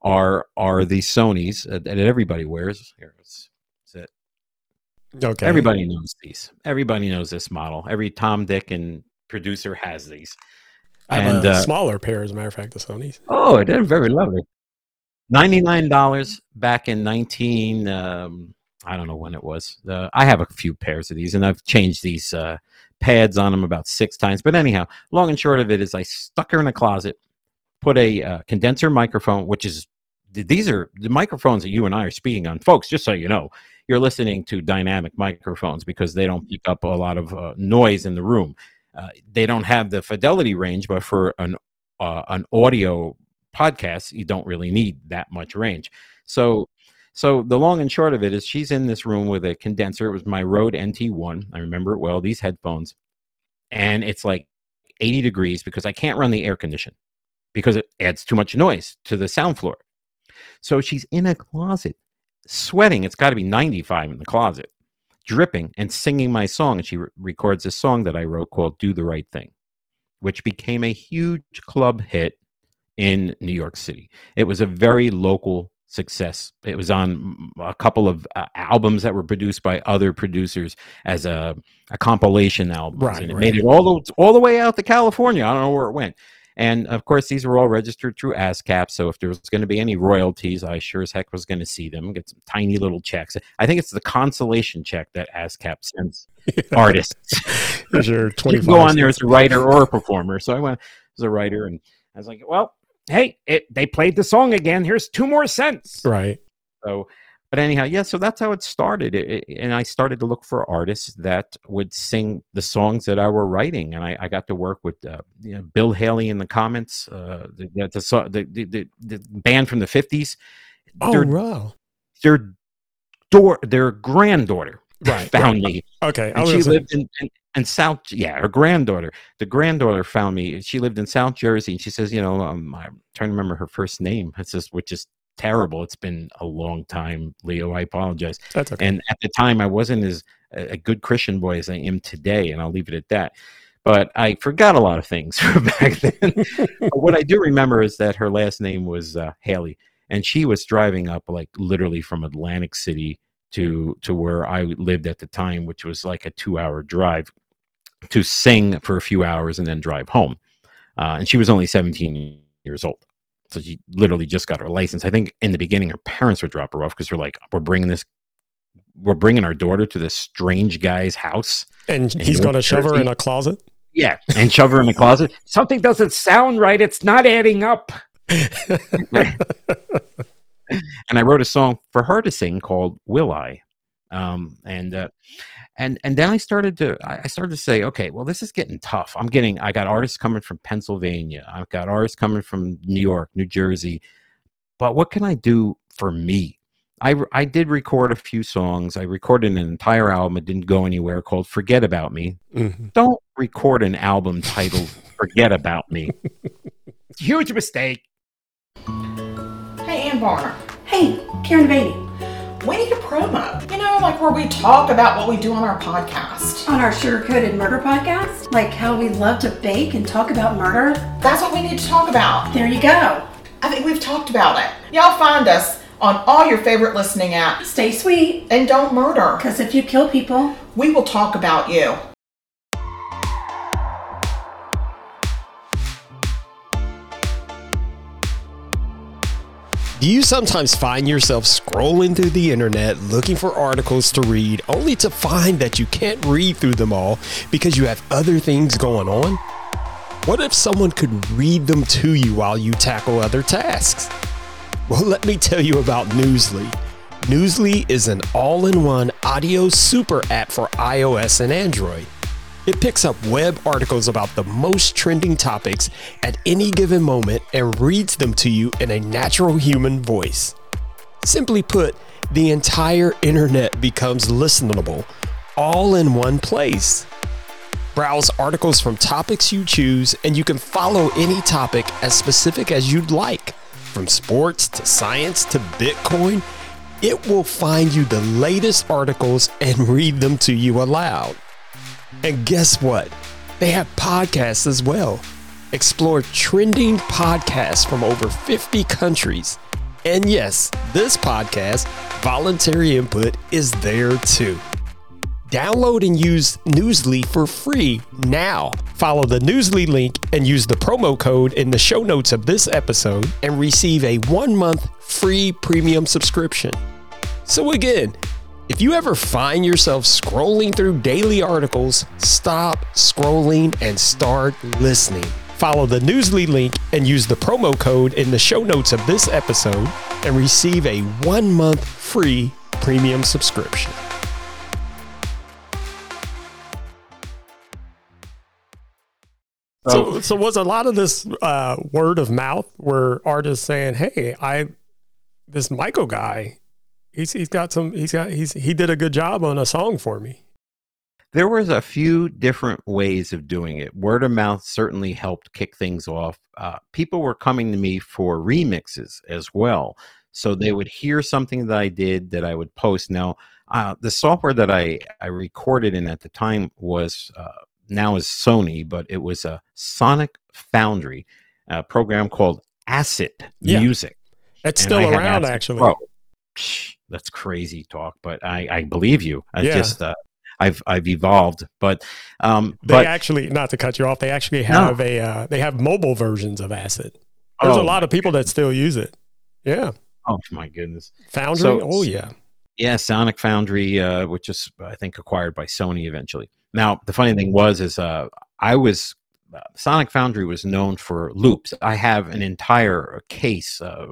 are are the Sony's uh, that everybody wears. Here, it's, it's it. okay. Everybody knows these. Everybody knows this model. Every Tom, Dick, and producer has these. I have and, a uh, smaller pair, as a matter of fact, the Sony's. Oh, they're very lovely. Ninety-nine dollars back in nineteen. Um, I don't know when it was. Uh, I have a few pairs of these, and I've changed these uh, pads on them about six times. But anyhow, long and short of it is, I stuck her in a closet, put a uh, condenser microphone, which is these are the microphones that you and I are speaking on, folks. Just so you know, you're listening to dynamic microphones because they don't pick up a lot of uh, noise in the room. Uh, they don't have the fidelity range, but for an uh, an audio podcast, you don't really need that much range. So, so the long and short of it is, she's in this room with a condenser. It was my Rode NT1. I remember it well. These headphones, and it's like 80 degrees because I can't run the air condition because it adds too much noise to the sound floor. So she's in a closet, sweating. It's got to be 95 in the closet, dripping and singing my song. And she re- records a song that I wrote called "Do the Right Thing." which became a huge club hit in New York City. It was a very local success. It was on a couple of uh, albums that were produced by other producers as a, a compilation album, Right, and it right. made it all the, all the way out to California. I don't know where it went. And of course, these were all registered through ASCAP. So if there was going to be any royalties, I sure as heck was going to see them, get some tiny little checks. I think it's the consolation check that ASCAP sends (laughs) artists. Here's your (laughs) You 25 can go on there as a writer or a performer. So I went as a writer, and I was like, "Well, hey, it, they played the song again. Here's two more cents." Right. So, but anyhow, yeah. So that's how it started, It- it- and I started to look for artists that would sing the songs that I were writing, and I, I got to work with uh, you know, Bill Haley in the Comets, uh, the, the, the, the, the, band from the fifties. Oh, their, wow. their door, their granddaughter Right. found me Okay. And she lived in, in, in South. Yeah, her granddaughter. The granddaughter found me. She lived in South Jersey, and she says, you know, um, I'm trying to remember her first name. It's just, which is terrible. It's been a long time, Leo. I apologize. that's okay. And at the time, I wasn't as a good Christian boy as I am today, and I'll leave it at that. But I forgot a lot of things (laughs) from back then. (laughs) What I do remember is that her last name was uh, Haley, and she was driving up like literally from Atlantic City to to where I lived at the time, which was like a two hour drive to sing for a few hours and then drive home. Uh, and she was only 17 years old. So she literally just got her license. I think in the beginning, her parents would drop her off because they're like, we're bringing this, we're bringing our daughter to this strange guy's house. and he's going to shove her in a closet. Yeah. And shove her in the closet. (laughs) Something doesn't sound right. It's not adding up. (laughs) and I wrote a song for her to sing called "Will I," um, and uh, and and then I started to I I started to say, okay, well, this is getting tough. I'm getting I got artists coming from Pennsylvania, I've got artists coming from New York, New Jersey, but what can I do for me? I I did record a few songs. I recorded an entire album. It didn't go anywhere. Called "Forget About Me." Mhm. Don't record an album titled (laughs) "Forget About Me." Huge mistake. Hey, Ann Barner, Hey, Karen Beatty. We need a promo. You know, like where we talk about what we do on our podcast. On our Sugar Coated Murder podcast, like how we love to bake and talk about murder. That's what we need to talk about. There you go. I think we've talked about it. Y'all find us on all your favorite listening apps. Stay sweet, And don't murder. because if you kill people, We will talk about you. Do you sometimes find yourself scrolling through the internet looking for articles to read only to find that you can't read through them all because you have other things going on? What if someone could read them to you while you tackle other tasks? Well, let me tell you about Newsly. Newsly is an all in one audio super app for iOS and Android. It picks up web articles about the most trending topics at any given moment and reads them to you in a natural human voice. Simply put, the entire internet becomes listenable all in one place. Browse articles from topics you choose, and you can follow any topic as specific as you'd like. From sports to science to Bitcoin, it will find you the latest articles and read them to you aloud. And guess what? They have podcasts as well. Explore trending podcasts from over 50 countries. And yes, this podcast, Voluntary Input, is there too. Download and use Newsly for free now. Follow the Newsly link and use the promo code in the show notes of this episode and receive a one month free premium subscription. So, again, if you ever find yourself scrolling through daily articles, stop scrolling and start listening. Follow the Newsly link and use the promo code in the show notes of this episode and receive a one month free premium subscription. So, so was a lot of this uh, word of mouth where artists saying, "Hey, I this Michael guy, he's he's got some, he's got he's he did a good job on a song for me." There was a few different ways of doing it. Word of mouth certainly helped kick things off. Uh, people were coming to me for remixes as well, so they would hear something that I did that I would post. Now, uh, the software that I I recorded in at the time was. Uh, now is Sony, but it was a Sonic Foundry a program called Acid Yeah. Music. That's And still around, actually. Pro. That's crazy talk, but I, I believe you. I Yeah. just uh, I've I've evolved, but um, They but actually, not to cut you off, they actually have a uh, they have mobile versions of Acid. There's Oh, a lot of people that still use it. Yeah, oh my goodness, Foundry. So- oh yeah, yeah, Sonic Foundry, uh, which is I think acquired by Sony eventually. Now the funny thing was is uh, I was uh, Sonic Foundry was known for loops. I have an entire case, uh,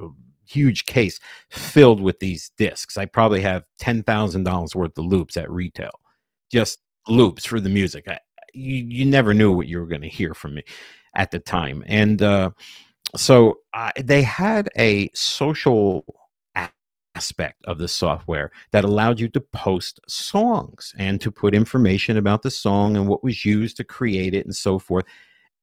huge case filled with these discs. I probably have ten thousand dollars worth of loops at retail, just loops for the music. I, you you never knew what you were going to hear from me at the time, and uh, so I, they had a social aspect of the software that allowed you to post songs and to put information about the song and what was used to create it and so forth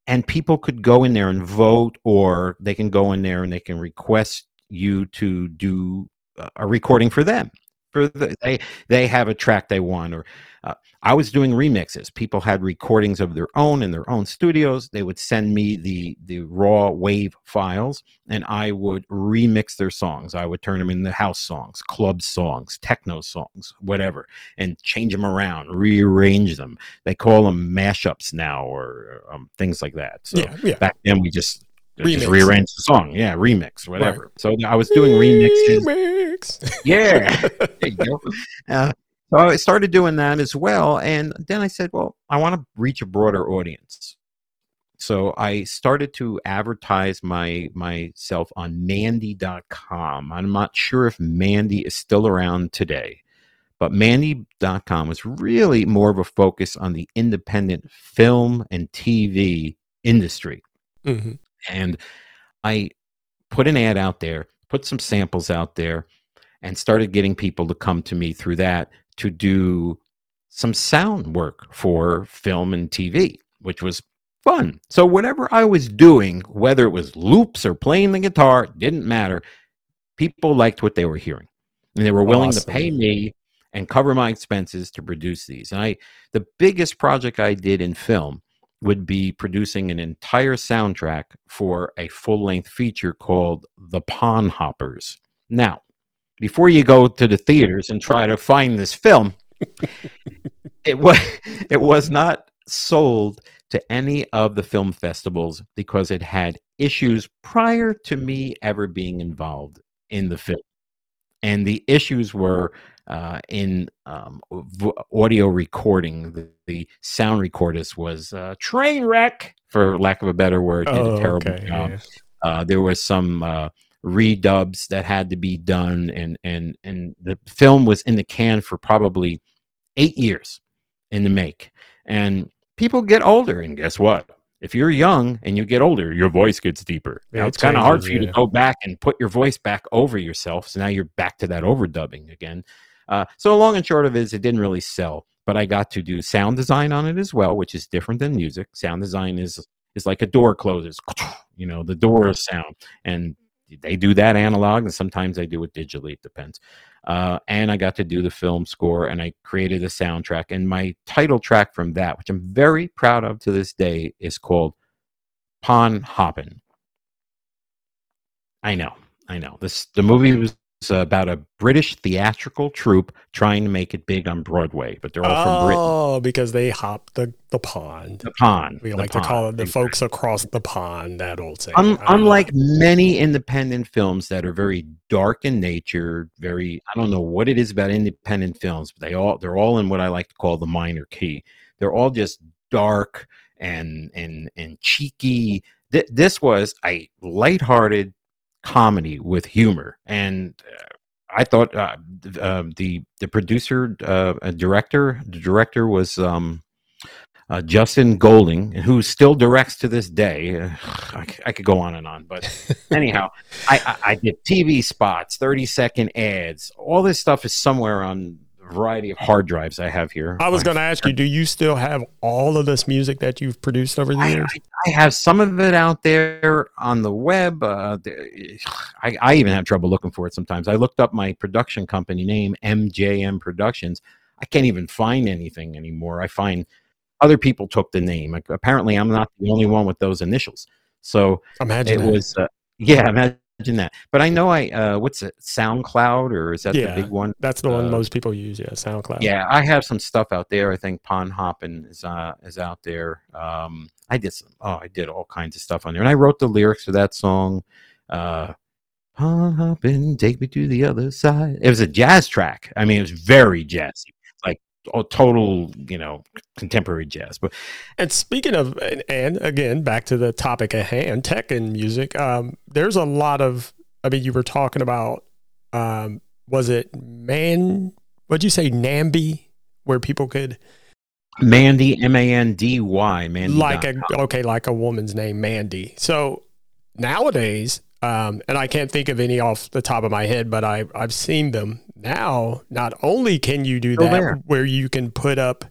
and people could go in there and vote or they can go in there and they can request you to do a- a recording for them for the, they they have a track they want or uh, i was doing remixes. People had recordings of their own in their own studios. They would send me the the raw wave files and i would remix their songs. I would turn them into house songs club songs techno songs whatever and change them around rearrange them. They call them mashups now or um, things like that. So yeah, yeah. back then we just Remix. just rearrange the song yeah remix whatever so i was doing remixes Remix. yeah (laughs) there you go. Uh, so I started doing that as well. And then I said, well, I want to reach a broader audience. So I started to advertise my myself on Mandy.com. I'm not sure if Mandy is still around today, but Mandy.com was really more of a focus on the independent film and TV industry Mhm. And I put an ad out there, put some samples out there, and started getting people to come to me through that to do some sound work for film and TV, which was fun. So whatever I was doing, whether it was loops or playing the guitar, didn't matter. People liked what they were hearing, and they were willing Awesome. to pay me and cover my expenses to produce these. And I, the biggest project I did in film would be producing an entire soundtrack for a full length feature called The Pond Hoppers. Now, before you go to the theaters and try to find this film, (laughs) it was it was not sold to any of the film festivals because it had issues prior to me ever being involved in the film. And the issues were uh, in um, v- audio recording. The, the sound recordist was uh, train wreck, for lack of a better word. Did Oh, a terrible okay. job. yeah. Uh, there was some uh, redubs that had to be done, and and and the film was in the can for probably eight years in the make, and people get older, and guess what? If you're young and you get older, your voice gets deeper. Yeah, now it it's kind of hard for you yeah. to go back and put your voice back over yourself. So now you're back to that overdubbing again. Uh, so long and short of it is, it didn't really sell, but I got to do sound design on it as well, which is different than music. Sound design is is like a door closes, (tsk) you know, the door sound, and they do that analog, and sometimes they do it digitally. It depends. Uh, and I got to do the film score, and I created a soundtrack. And my title track from that, which I'm very proud of to this day, is called "Pond Hoppin'." I know, I know. This the movie was about a British theatrical troupe trying to make it big on Broadway, but they're all from Britain. Oh, because they hop the, the pond. The pond. We the like to call pond. it the folks across the pond, that old saying. I unlike many independent films that are very dark in nature, very I don't know what it is about independent films, but they all they're all in what I like to call the minor key. They're all just dark and and and cheeky. Th- this was a lighthearted comedy with humor, and uh, I thought uh, uh, the the producer, uh, director, the director was. Um, uh, Justin Golding, who still directs to this day. (sighs) I, I, could go on and on, but anyhow, (laughs) I, I, I did TV spots, 30 second ads. All this stuff is somewhere on variety of hard drives I have here. I was going to ask you, do you still have all of this music that you've produced over the I, years? I, have some of it out there on the web. Uh, I, I even have trouble looking for it sometimes. I looked up my production company name, MJM Productions. I can't even find anything anymore. I find other people took the name. Like, apparently, I'm not the only one with those initials. So Imagine it that. was, uh, yeah, imagine that. But I know I, uh, what's it, SoundCloud, or is that Yeah. the big one? That's the one uh, most people use. Yeah, SoundCloud. Yeah, I have some stuff out there. I think Pond Hoppin is uh, is out there. Um, I did some. Oh, I did all kinds of stuff on there, and I wrote the lyrics for that song. Uh, Pond Hoppin, take me to the other side. It was a jazz track. I mean, it was very jazzy, total, you know, contemporary jazz. But And speaking of, and, and again, back to the topic at hand, tech and music. Um, there's a lot of. I mean, you were talking about. Um, was it man? What'd you say, Namby, where people could Mandy, M A N D Y, Mandy. like a okay, like a woman's name, Mandy. So nowadays, um, and I can't think of any off the top of my head, but I I've seen them now. Not only can you do that, where you can put up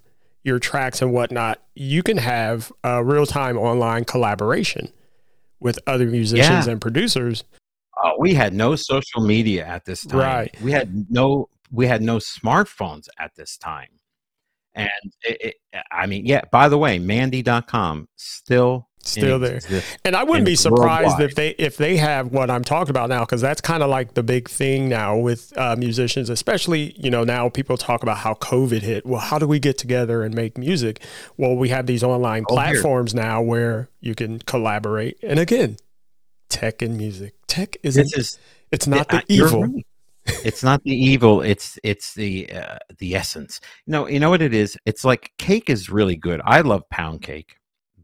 your tracks and whatnot, you can have a real time online collaboration with other musicians Yeah. and producers. Oh, we had no social media at this time. Right. We had no we had no smartphones at this time. And it, it, I mean, yeah, by the way, mandy.com still Still there. And I wouldn't And be surprised worldwide. if they if they have what I'm talking about now, because that's kind of like the big thing now with uh, musicians, especially you know now people talk about how COVID hit. Well, how do we get together and make music? Well, we have these online Oh, here. platforms now where you can collaborate. And again, tech and music. Tech isn't. Is it's not uh, the evil. right. it's not the evil. It's it's the uh, the essence. No, you know what it is. It's like cake is really good. I love pound cake.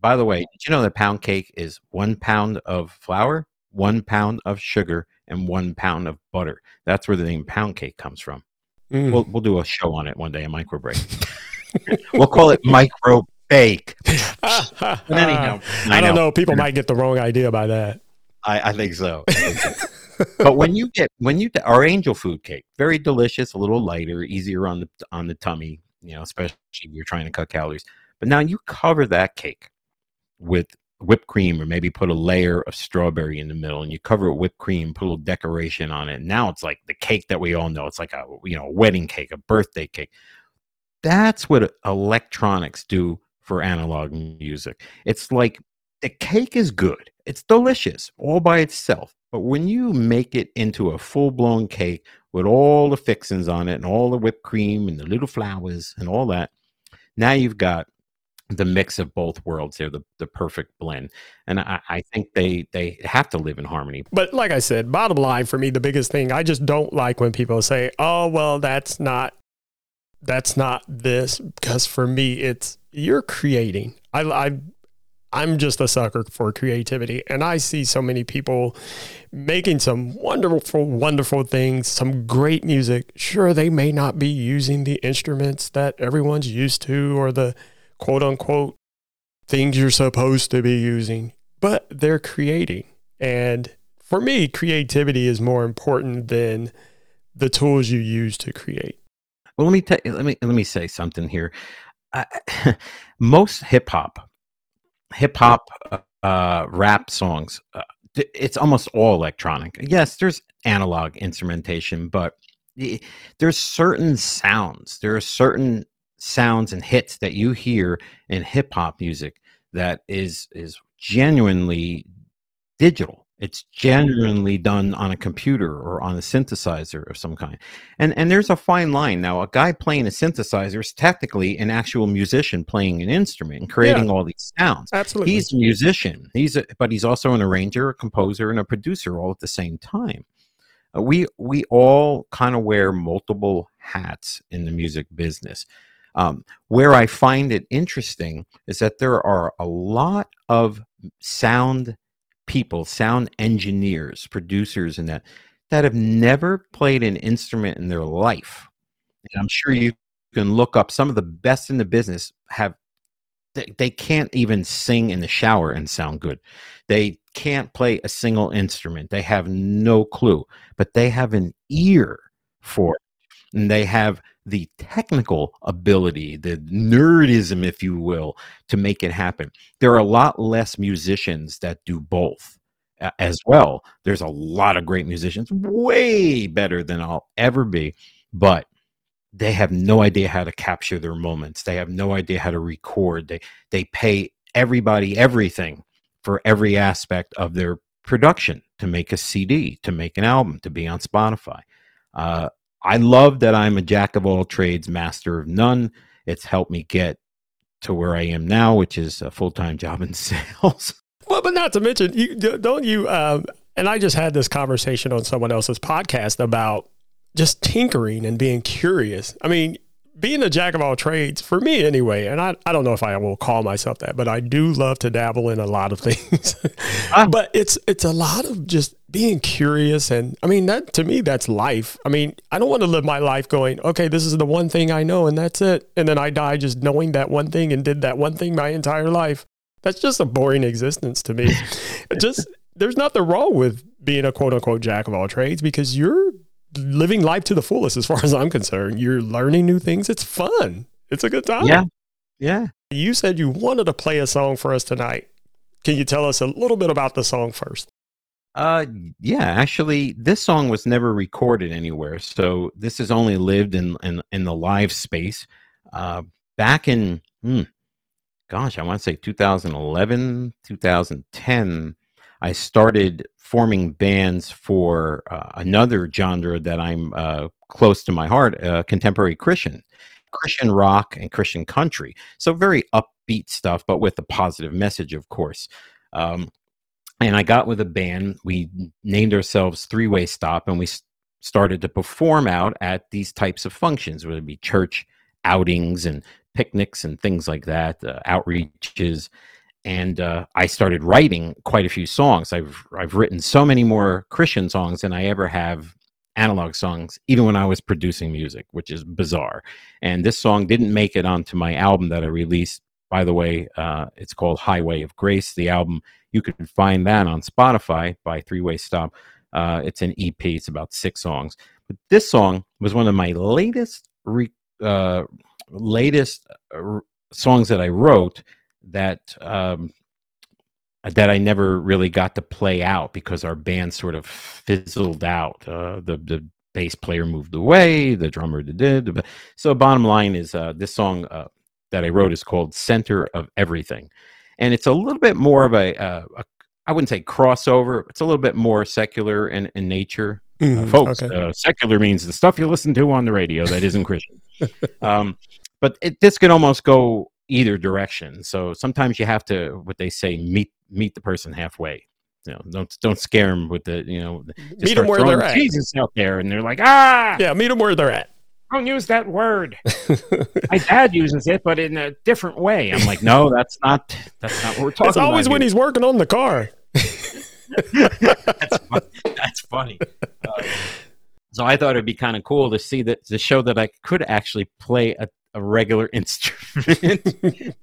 By the way, did you know that pound cake is one pound of flour, one pound of sugar, and one pound of butter? That's where the name pound cake comes from. Mm. We'll we'll do a show on it one day, a micro break. (laughs) we'll call it micro bake. (laughs) But anyhow, I, don't know. People might get the wrong idea by that. I, I think so. I think so. (laughs) but when you get when you our angel food cake, very delicious, a little lighter, easier on the on the tummy, you know, especially if you're trying to cut calories. But now you cover that cake with whipped cream or maybe put a layer of strawberry in the middle and you cover it with whipped cream, put a little decoration on it. Now it's like the cake that we all know. It's like a you know, a wedding cake, a birthday cake. That's what electronics do for analog music. It's like the cake is good. It's delicious all by itself. But when you make it into a full blown cake with all the fixings on it and all the whipped cream and the little flowers and all that, now you've got the mix of both worlds here, the, the perfect blend. And I, I think they they have to live in harmony. But like I said, bottom line for me, the biggest thing I just don't like when people say, "Oh, well, that's not that's not this," because for me, it's you're creating. I, I I'm just a sucker for creativity, and I see so many people making some wonderful, wonderful things, some great music. Sure, they may not be using the instruments that everyone's used to, or the quote unquote things you're supposed to be using, but they're creating. And for me, creativity is more important than the tools you use to create. Well, let me tell let me let me say something here. (laughs) Most hip hop, hip hop, uh, rap songs, uh, it's almost all electronic. Yes, there's analog instrumentation, but there's certain sounds. There are certain sounds and hits that you hear in hip hop music that is is genuinely digital it's genuinely done on a computer or on a synthesizer of some kind. And and there's a fine line. Now, a guy playing a synthesizer is technically an actual musician playing an instrument and creating yeah, all these sounds. Absolutely. He's a musician. He's a, but he's also an arranger, a composer, and a producer all at the same time. Uh, we we all kind of wear multiple hats in the music business. Um, where I find it interesting is that there are a lot of sound people, sound engineers, producers, and that that have never played an instrument in their life. And I'm sure you can look up some of the best in the business have they, they can't even sing in the shower and sound good. They can't play a single instrument. They have no clue, but they have an ear for. And they have the technical ability, the nerdism, if you will, to make it happen. There are a lot less musicians that do both as well. There's a lot of great musicians, way better than I'll ever be, but they have no idea how to capture their moments. They have no idea how to record. They they pay everybody everything for every aspect of their production to make a CD, to make an album, to be on Spotify. Uh, I love that I'm a jack of all trades, master of none. It's helped me get to where I am now, which is a full time (laughs) job in sales. Well, but not to mention, you don't you. Um, and I just had this conversation on someone else's podcast about just tinkering and being curious. I mean, being a jack of all trades for me anyway, and I, I don't know if I will call myself that, but I do love to dabble in a lot of (laughs) things. Ah. but it's it's a lot of just being curious and I mean that to me that's life. I mean, I don't want to live my life going, okay, this is the one thing I know and that's it. And then I die just knowing that one thing and did that one thing my entire life. That's just a boring existence to me. (laughs) just there's nothing wrong with being a quote unquote jack of all trades because you're living life to the fullest as far as I'm concerned. You're learning new things. It's fun. It's a good time. Yeah. Yeah. You said you wanted to play a song for us tonight. Can you tell us a little bit about the song first? Uh yeah, actually this song was never recorded anywhere. So this has only lived in in, in the live space. Uh back in hmm, gosh, I want to say 2011, 2010 I started forming bands for uh, another genre that I'm uh, close to my heart, uh, contemporary Christian, Christian rock and Christian country. So very upbeat stuff, but with a positive message, of course. Um, and I got with a band. We named ourselves Three Way Stop, and we started to perform out at these types of functions, whether it be church outings and picnics and things like that, uh, outreaches and uh, I started writing quite a few songs. I've I've written so many more Christian songs than I ever have analog songs, even when I was producing music, which is bizarre. And this song didn't make it onto my album that I released. By the way, uh, it's called Highway of Grace. The album you can find that on Spotify by Three Way Stop. Uh, it's an EP. It's about six songs. But this song was one of my latest re- uh, latest uh, songs that I wrote that um, that I never really got to play out because our band sort of fizzled out. Uh, the the bass player moved away, the drummer did. So bottom line is uh, this song uh, that I wrote is called "Center of Everything," and it's a little bit more of a, uh, a I wouldn't say crossover. It's a little bit more secular in, in nature. Mm, folks, okay. Uh, secular means the stuff you listen to on the radio that isn't Christian. (laughs) um, but it, this could almost go either direction. So sometimes you have to, what they say, meet meet the person halfway. You know, don't don't scare them with the you know. Meet them where they're at. Jesus out there, and they're like, ah, yeah, meet them where they're at. Don't use that word. (laughs) My dad uses it, but in a different way. I'm like, no, that's not that's not what we're talking. About. It's always when here. he's working on the car. (laughs) that's, funny. that's funny. Uh, so I thought it'd be kind of cool to see that to show that I could actually play a a regular (laughs) instrument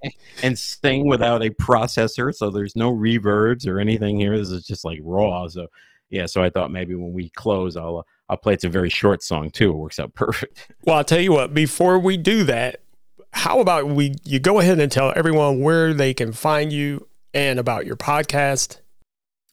and sing without a processor. So there's no reverbs or anything here. This is just like raw. So yeah, so I thought maybe when we close, I'll uh, I'll play. It's a very short song too. It works out perfect. (laughs) Well, I'll tell you what. Before we do that, how about we you go ahead and tell everyone where they can find you and about your podcast?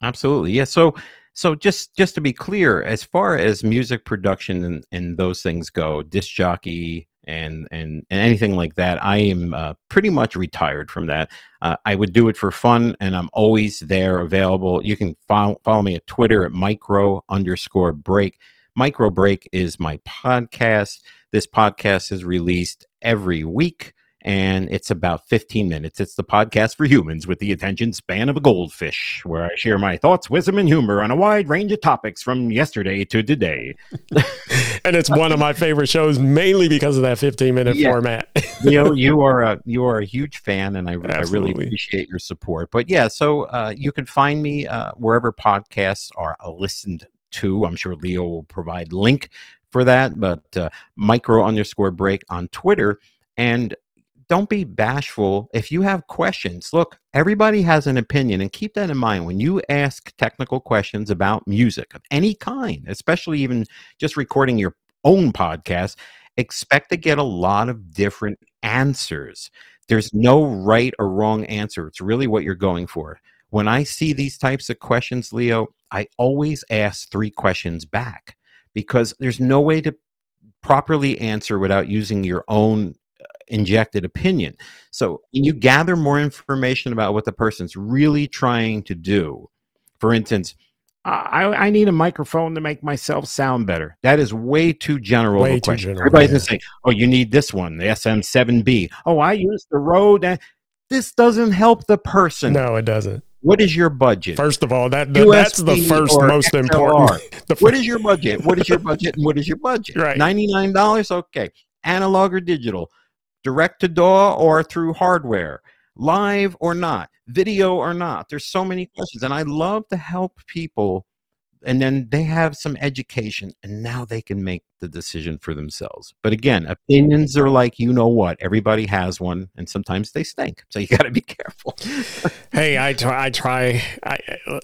Absolutely. Yeah. So so just just to be clear, as far as music production and, and those things go, disc jockey and and, and anything like that, I am uh, pretty much retired from that. Uh, I would do it for fun, and I'm always there, available. You can follow, follow me at Twitter at micro underscore break. Micro break is my podcast. This podcast is released every week and it's about 15 minutes. It's the podcast for humans with the attention span of a goldfish, where I share my thoughts, wisdom, and humor on a wide range of topics from yesterday to today. (laughs) and it's one of my favorite shows, mainly because of that 15 minute Yeah. format. (laughs) Leo, (laughs) you are a you are a huge fan, and I, I really appreciate your support. But yeah, so uh, you can find me uh, wherever podcasts are listened to. I'm sure Leo will provide link for that. But uh, micro underscore break on Twitter, and don't be bashful if you have questions. Look, everybody has an opinion, and keep that in mind when you ask technical questions about music of any kind, especially even just recording your own podcast. Expect to get a lot of different answers. There's no right or wrong answer. It's really what you're going for. When I see these types of questions, Leo, I always ask three questions back because there's no way to properly answer without using your own injected opinion. So you gather more information about what the person's really trying to do, for instance, I, I need a microphone to make myself sound better. That is way too general. of Way a too general, Everybody's yeah. gonna say, "Oh, you need this one, the SM7B." Oh, I use the Rode. and-" This doesn't help the person. no, it doesn't. What is your budget? First of all, that, that- that's the first most XLR? important. (laughs) The What is your budget? What is your budget? And what is your budget? (laughs) Right. Ninety-nine dollars. Okay. Analog or digital, direct to DAW or through hardware, live or not, video or not. There's so many questions, and I love to help people. And then they have some education, and now they can make the decision for themselves. But again, opinions are like you know what. Everybody has one, and sometimes they stink. So you (laughs) got to be careful. (laughs) hey, I try. I try. I,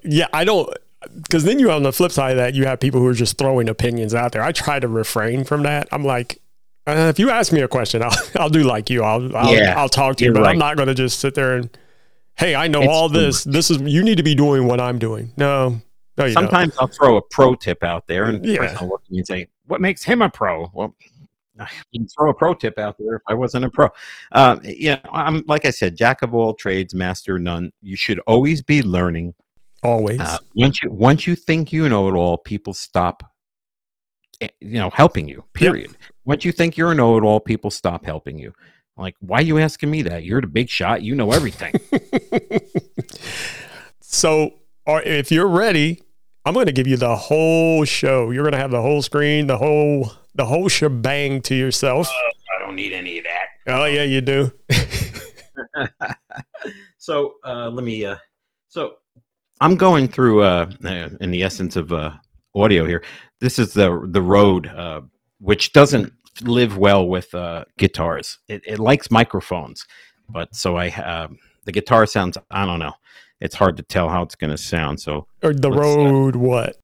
yeah, I don't. Because then you on the flip side of that, you have people who are just throwing opinions out there. I try to refrain from that. I'm like, uh, if you ask me a question, I'll, (laughs) I'll do like you. I'll I'll, Yeah, I'll talk to you, but right. I'm not going to just sit there and, hey, I know It's all this. This is you need to be doing what I'm doing. No, no, you don't. Sometimes I'll throw a pro tip out there, and Yeah. look at me and say, "What makes him a pro?" Well, I can throw a pro tip out there if I wasn't a pro. Um, yeah, I'm like I said, jack of all trades, master none. You should always be learning. always. Uh, once you once you think you know it all, people stop. Eh, You know, helping you. Period. Once you think you're a know-it-all, people stop helping you. Like, why are you asking me that? You're the big shot. You know everything. (laughs) So, or if you're ready, I'm going to give you the whole show. You're going to have the whole screen, the whole the whole shebang to yourself. I don't need any of that. Oh yeah, you do. (laughs) so uh, let me. Uh, so I'm going through uh, uh, in the essence of uh, audio here. This is the the Rode, uh, which doesn't live well with uh, guitars. It, it likes microphones, but so I uh, the guitar sounds. I don't know. It's hard to tell how it's going to sound. So or the What's that? Rode what?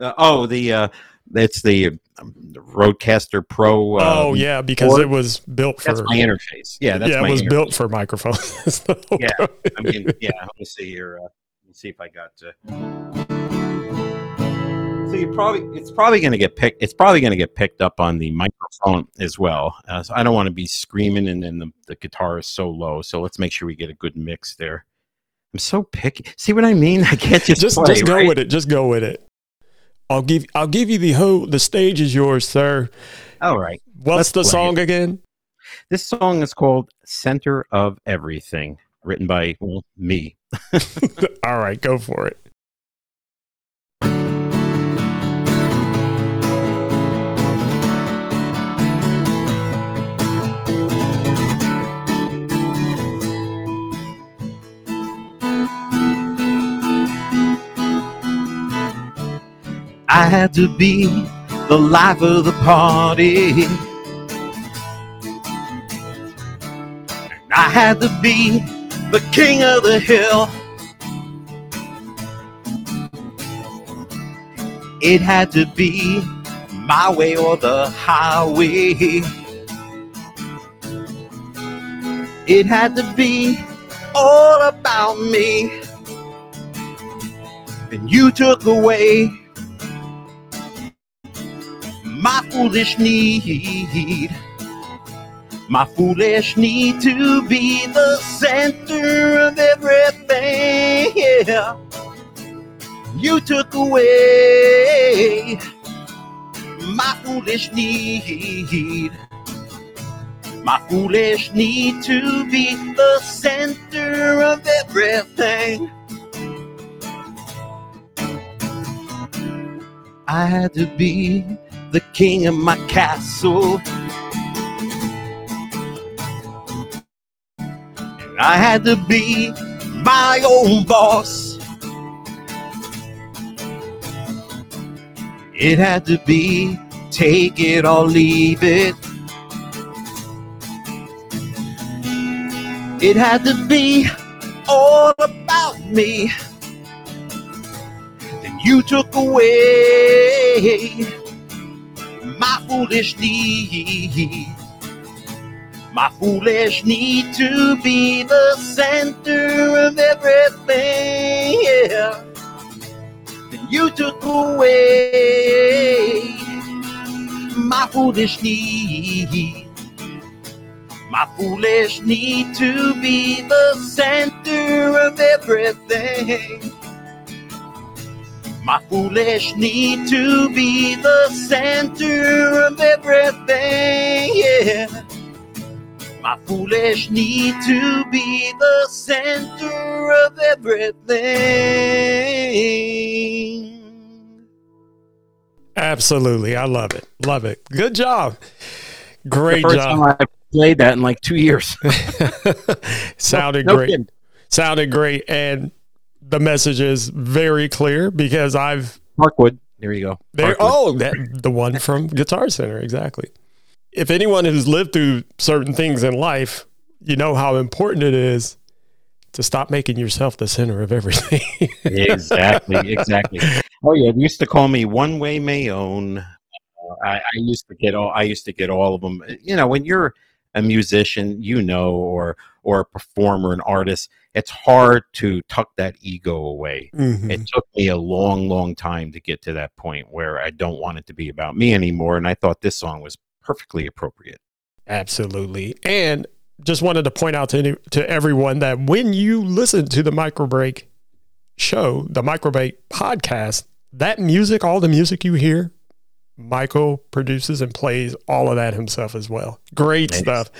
uh, oh the uh, it's the, um, the Rodecaster Pro. Uh, oh yeah, because it was built for that's my interface. Yeah, that's yeah, it was interface. built for microphones. (laughs) Yeah. I mean, (laughs) yeah. Let me see here. Uh, let me see if I got. So you probably it's probably going to get picked. It's probably going to get picked up on the microphone as well. Uh, so I don't want to be screaming and then the, the guitar is so low. So let's make sure we get a good mix there. I'm so picky. See what I mean? (laughs) I can't just just play, just go right? with it. Just go with it. I'll give I'll give you the whole the stage is yours, sir. All right. What's the song again? This song is called "Center of Everything," written by well, me. (laughs) (laughs) All right, go for it. I had to be the life of the party. I had to be the king of the hill. It had to be my way or the highway. It had to be all about me. And you took away my foolish need. My foolish need to be the center of everything. Yeah. You took away my foolish need. My foolish need to be the center of everything. I had to be the king of my castle. And I had to be my own boss. It had to be take it or leave it. It had to be all about me. Then you took away my foolish need. My foolish need to be the center of everything. Yeah. Then you took away my foolish need. My foolish need to be the center of everything. My foolish need to be the center of everything. Yeah. My foolish need to be the center of everything. Absolutely. I love it. Love it. Good job. Great First job. time I played that in like two years. (laughs) Sounded No great. kidding. Sounded great. And the message is very clear because I've Parkwood. There you go. there oh that the one from Guitar Center, exactly. If anyone who's lived through certain things in life, you know how important it is to stop making yourself the center of everything. (laughs) exactly, exactly. Oh yeah, they used to call me one way Maione. Uh, I, I used to get all I used to get all of them. You know, when you're a musician, you know, or or a performer, an artist, it's hard to tuck that ego away. Mhm. It took me a long, long time to get to that point where I don't want it to be about me anymore. And I thought this song was perfectly appropriate. Absolutely. And just wanted to point out to any, to everyone that when you listen to the Microbreak show, the Microbreak podcast, that music, all the music you hear, Michael produces and plays all of that himself as well. Great Nice. stuff.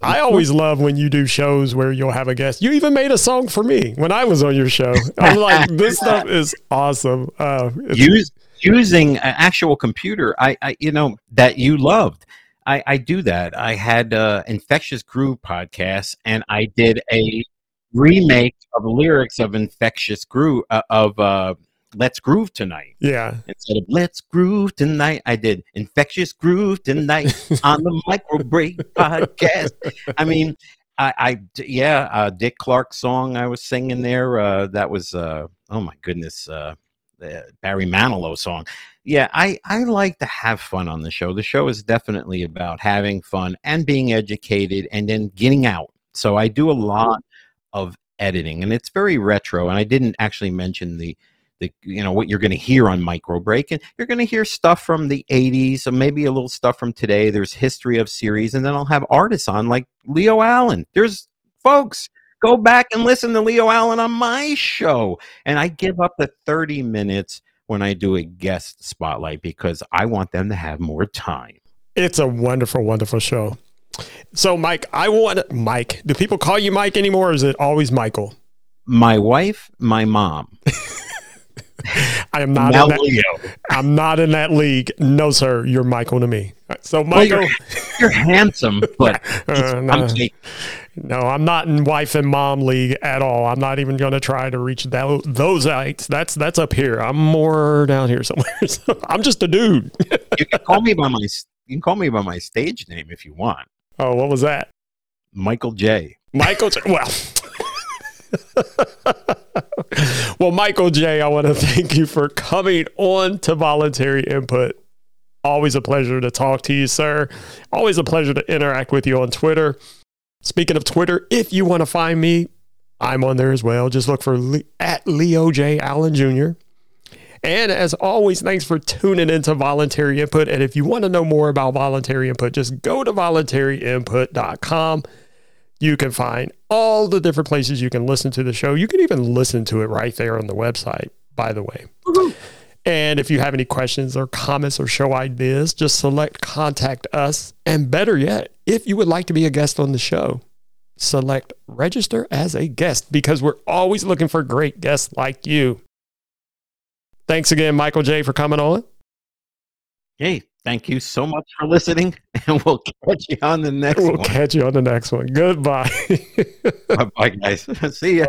I always love when you do shows where you'll have a guest. You even made a song for me when I was on your show. I'm like, (laughs) this stuff is awesome. Uh, Use using an actual computer, I, I you know that you loved. I, I do that. I had uh, infectious groove podcast, and I did a remake of lyrics of infectious groove uh, of uh, Let's Groove Tonight. yeah. Instead of Let's Groove Tonight, I did Infectious Groove Tonight (laughs) on the Micro Break podcast. I mean, I, I yeah, uh, Dick Clark song I was singing there. Uh, that was uh, oh my goodness, uh, the Barry Manilow song. Yeah, I I like to have fun on the show. The show is definitely about having fun and being educated, and then getting out. So I do a lot of editing, and it's very retro. And I didn't actually mention the the you know what you're going to hear on micro break and you're going to hear stuff from the 80s and maybe a little stuff from today there's history of series and then i'll have artists on like leo allen there's folks go back and listen to leo allen on my show and i give up the 30 minutes when i do a guest spotlight because i want them to have more time It's a wonderful, wonderful show. So, Mike, I want Mike. Do people call you Mike anymore, or is it always Michael? my wife my mom (laughs) I am not. now In that, leo I'm not in that league. No, sir. You're Michael to me. So, well, Michael. you're, you're handsome but (laughs) Uh, no, I'm no, I'm not in wife and mom league at all. I'm not even going to try to reach that, those heights. That's that's up here. I'm more down here (laughs) somewhere. So I'm just a dude. you can call me by my you can call me by my stage name if you want Oh, what was that? michael j Michael, J- well, (laughs) well, Michael J, I want to thank you for coming on to Voluntary Input. Always a pleasure to talk to you, sir. Always a pleasure to interact with you on Twitter. Speaking of Twitter, if you want to find me, I'm on there as well. Just look for Le- at Leo J. Allen Jr. And as always, thanks for tuning into Voluntary Input. And if you want to know more about Voluntary Input, just go to voluntaryinput.com. You can find all the different places you can listen to the show. You can even listen to it right there on the website, by the way. And if you have any questions or comments or show ideas, just select contact us. And better yet, if you would like to be a guest on the show, select register as a guest because we're always looking for great guests like you. Thanks again, Michael J, for coming on. Hey, thank you so much for listening, (laughs) and we'll catch you on the next We'll one. catch you on the next one. Goodbye. (laughs) Bye, bye, guys. (laughs) See ya.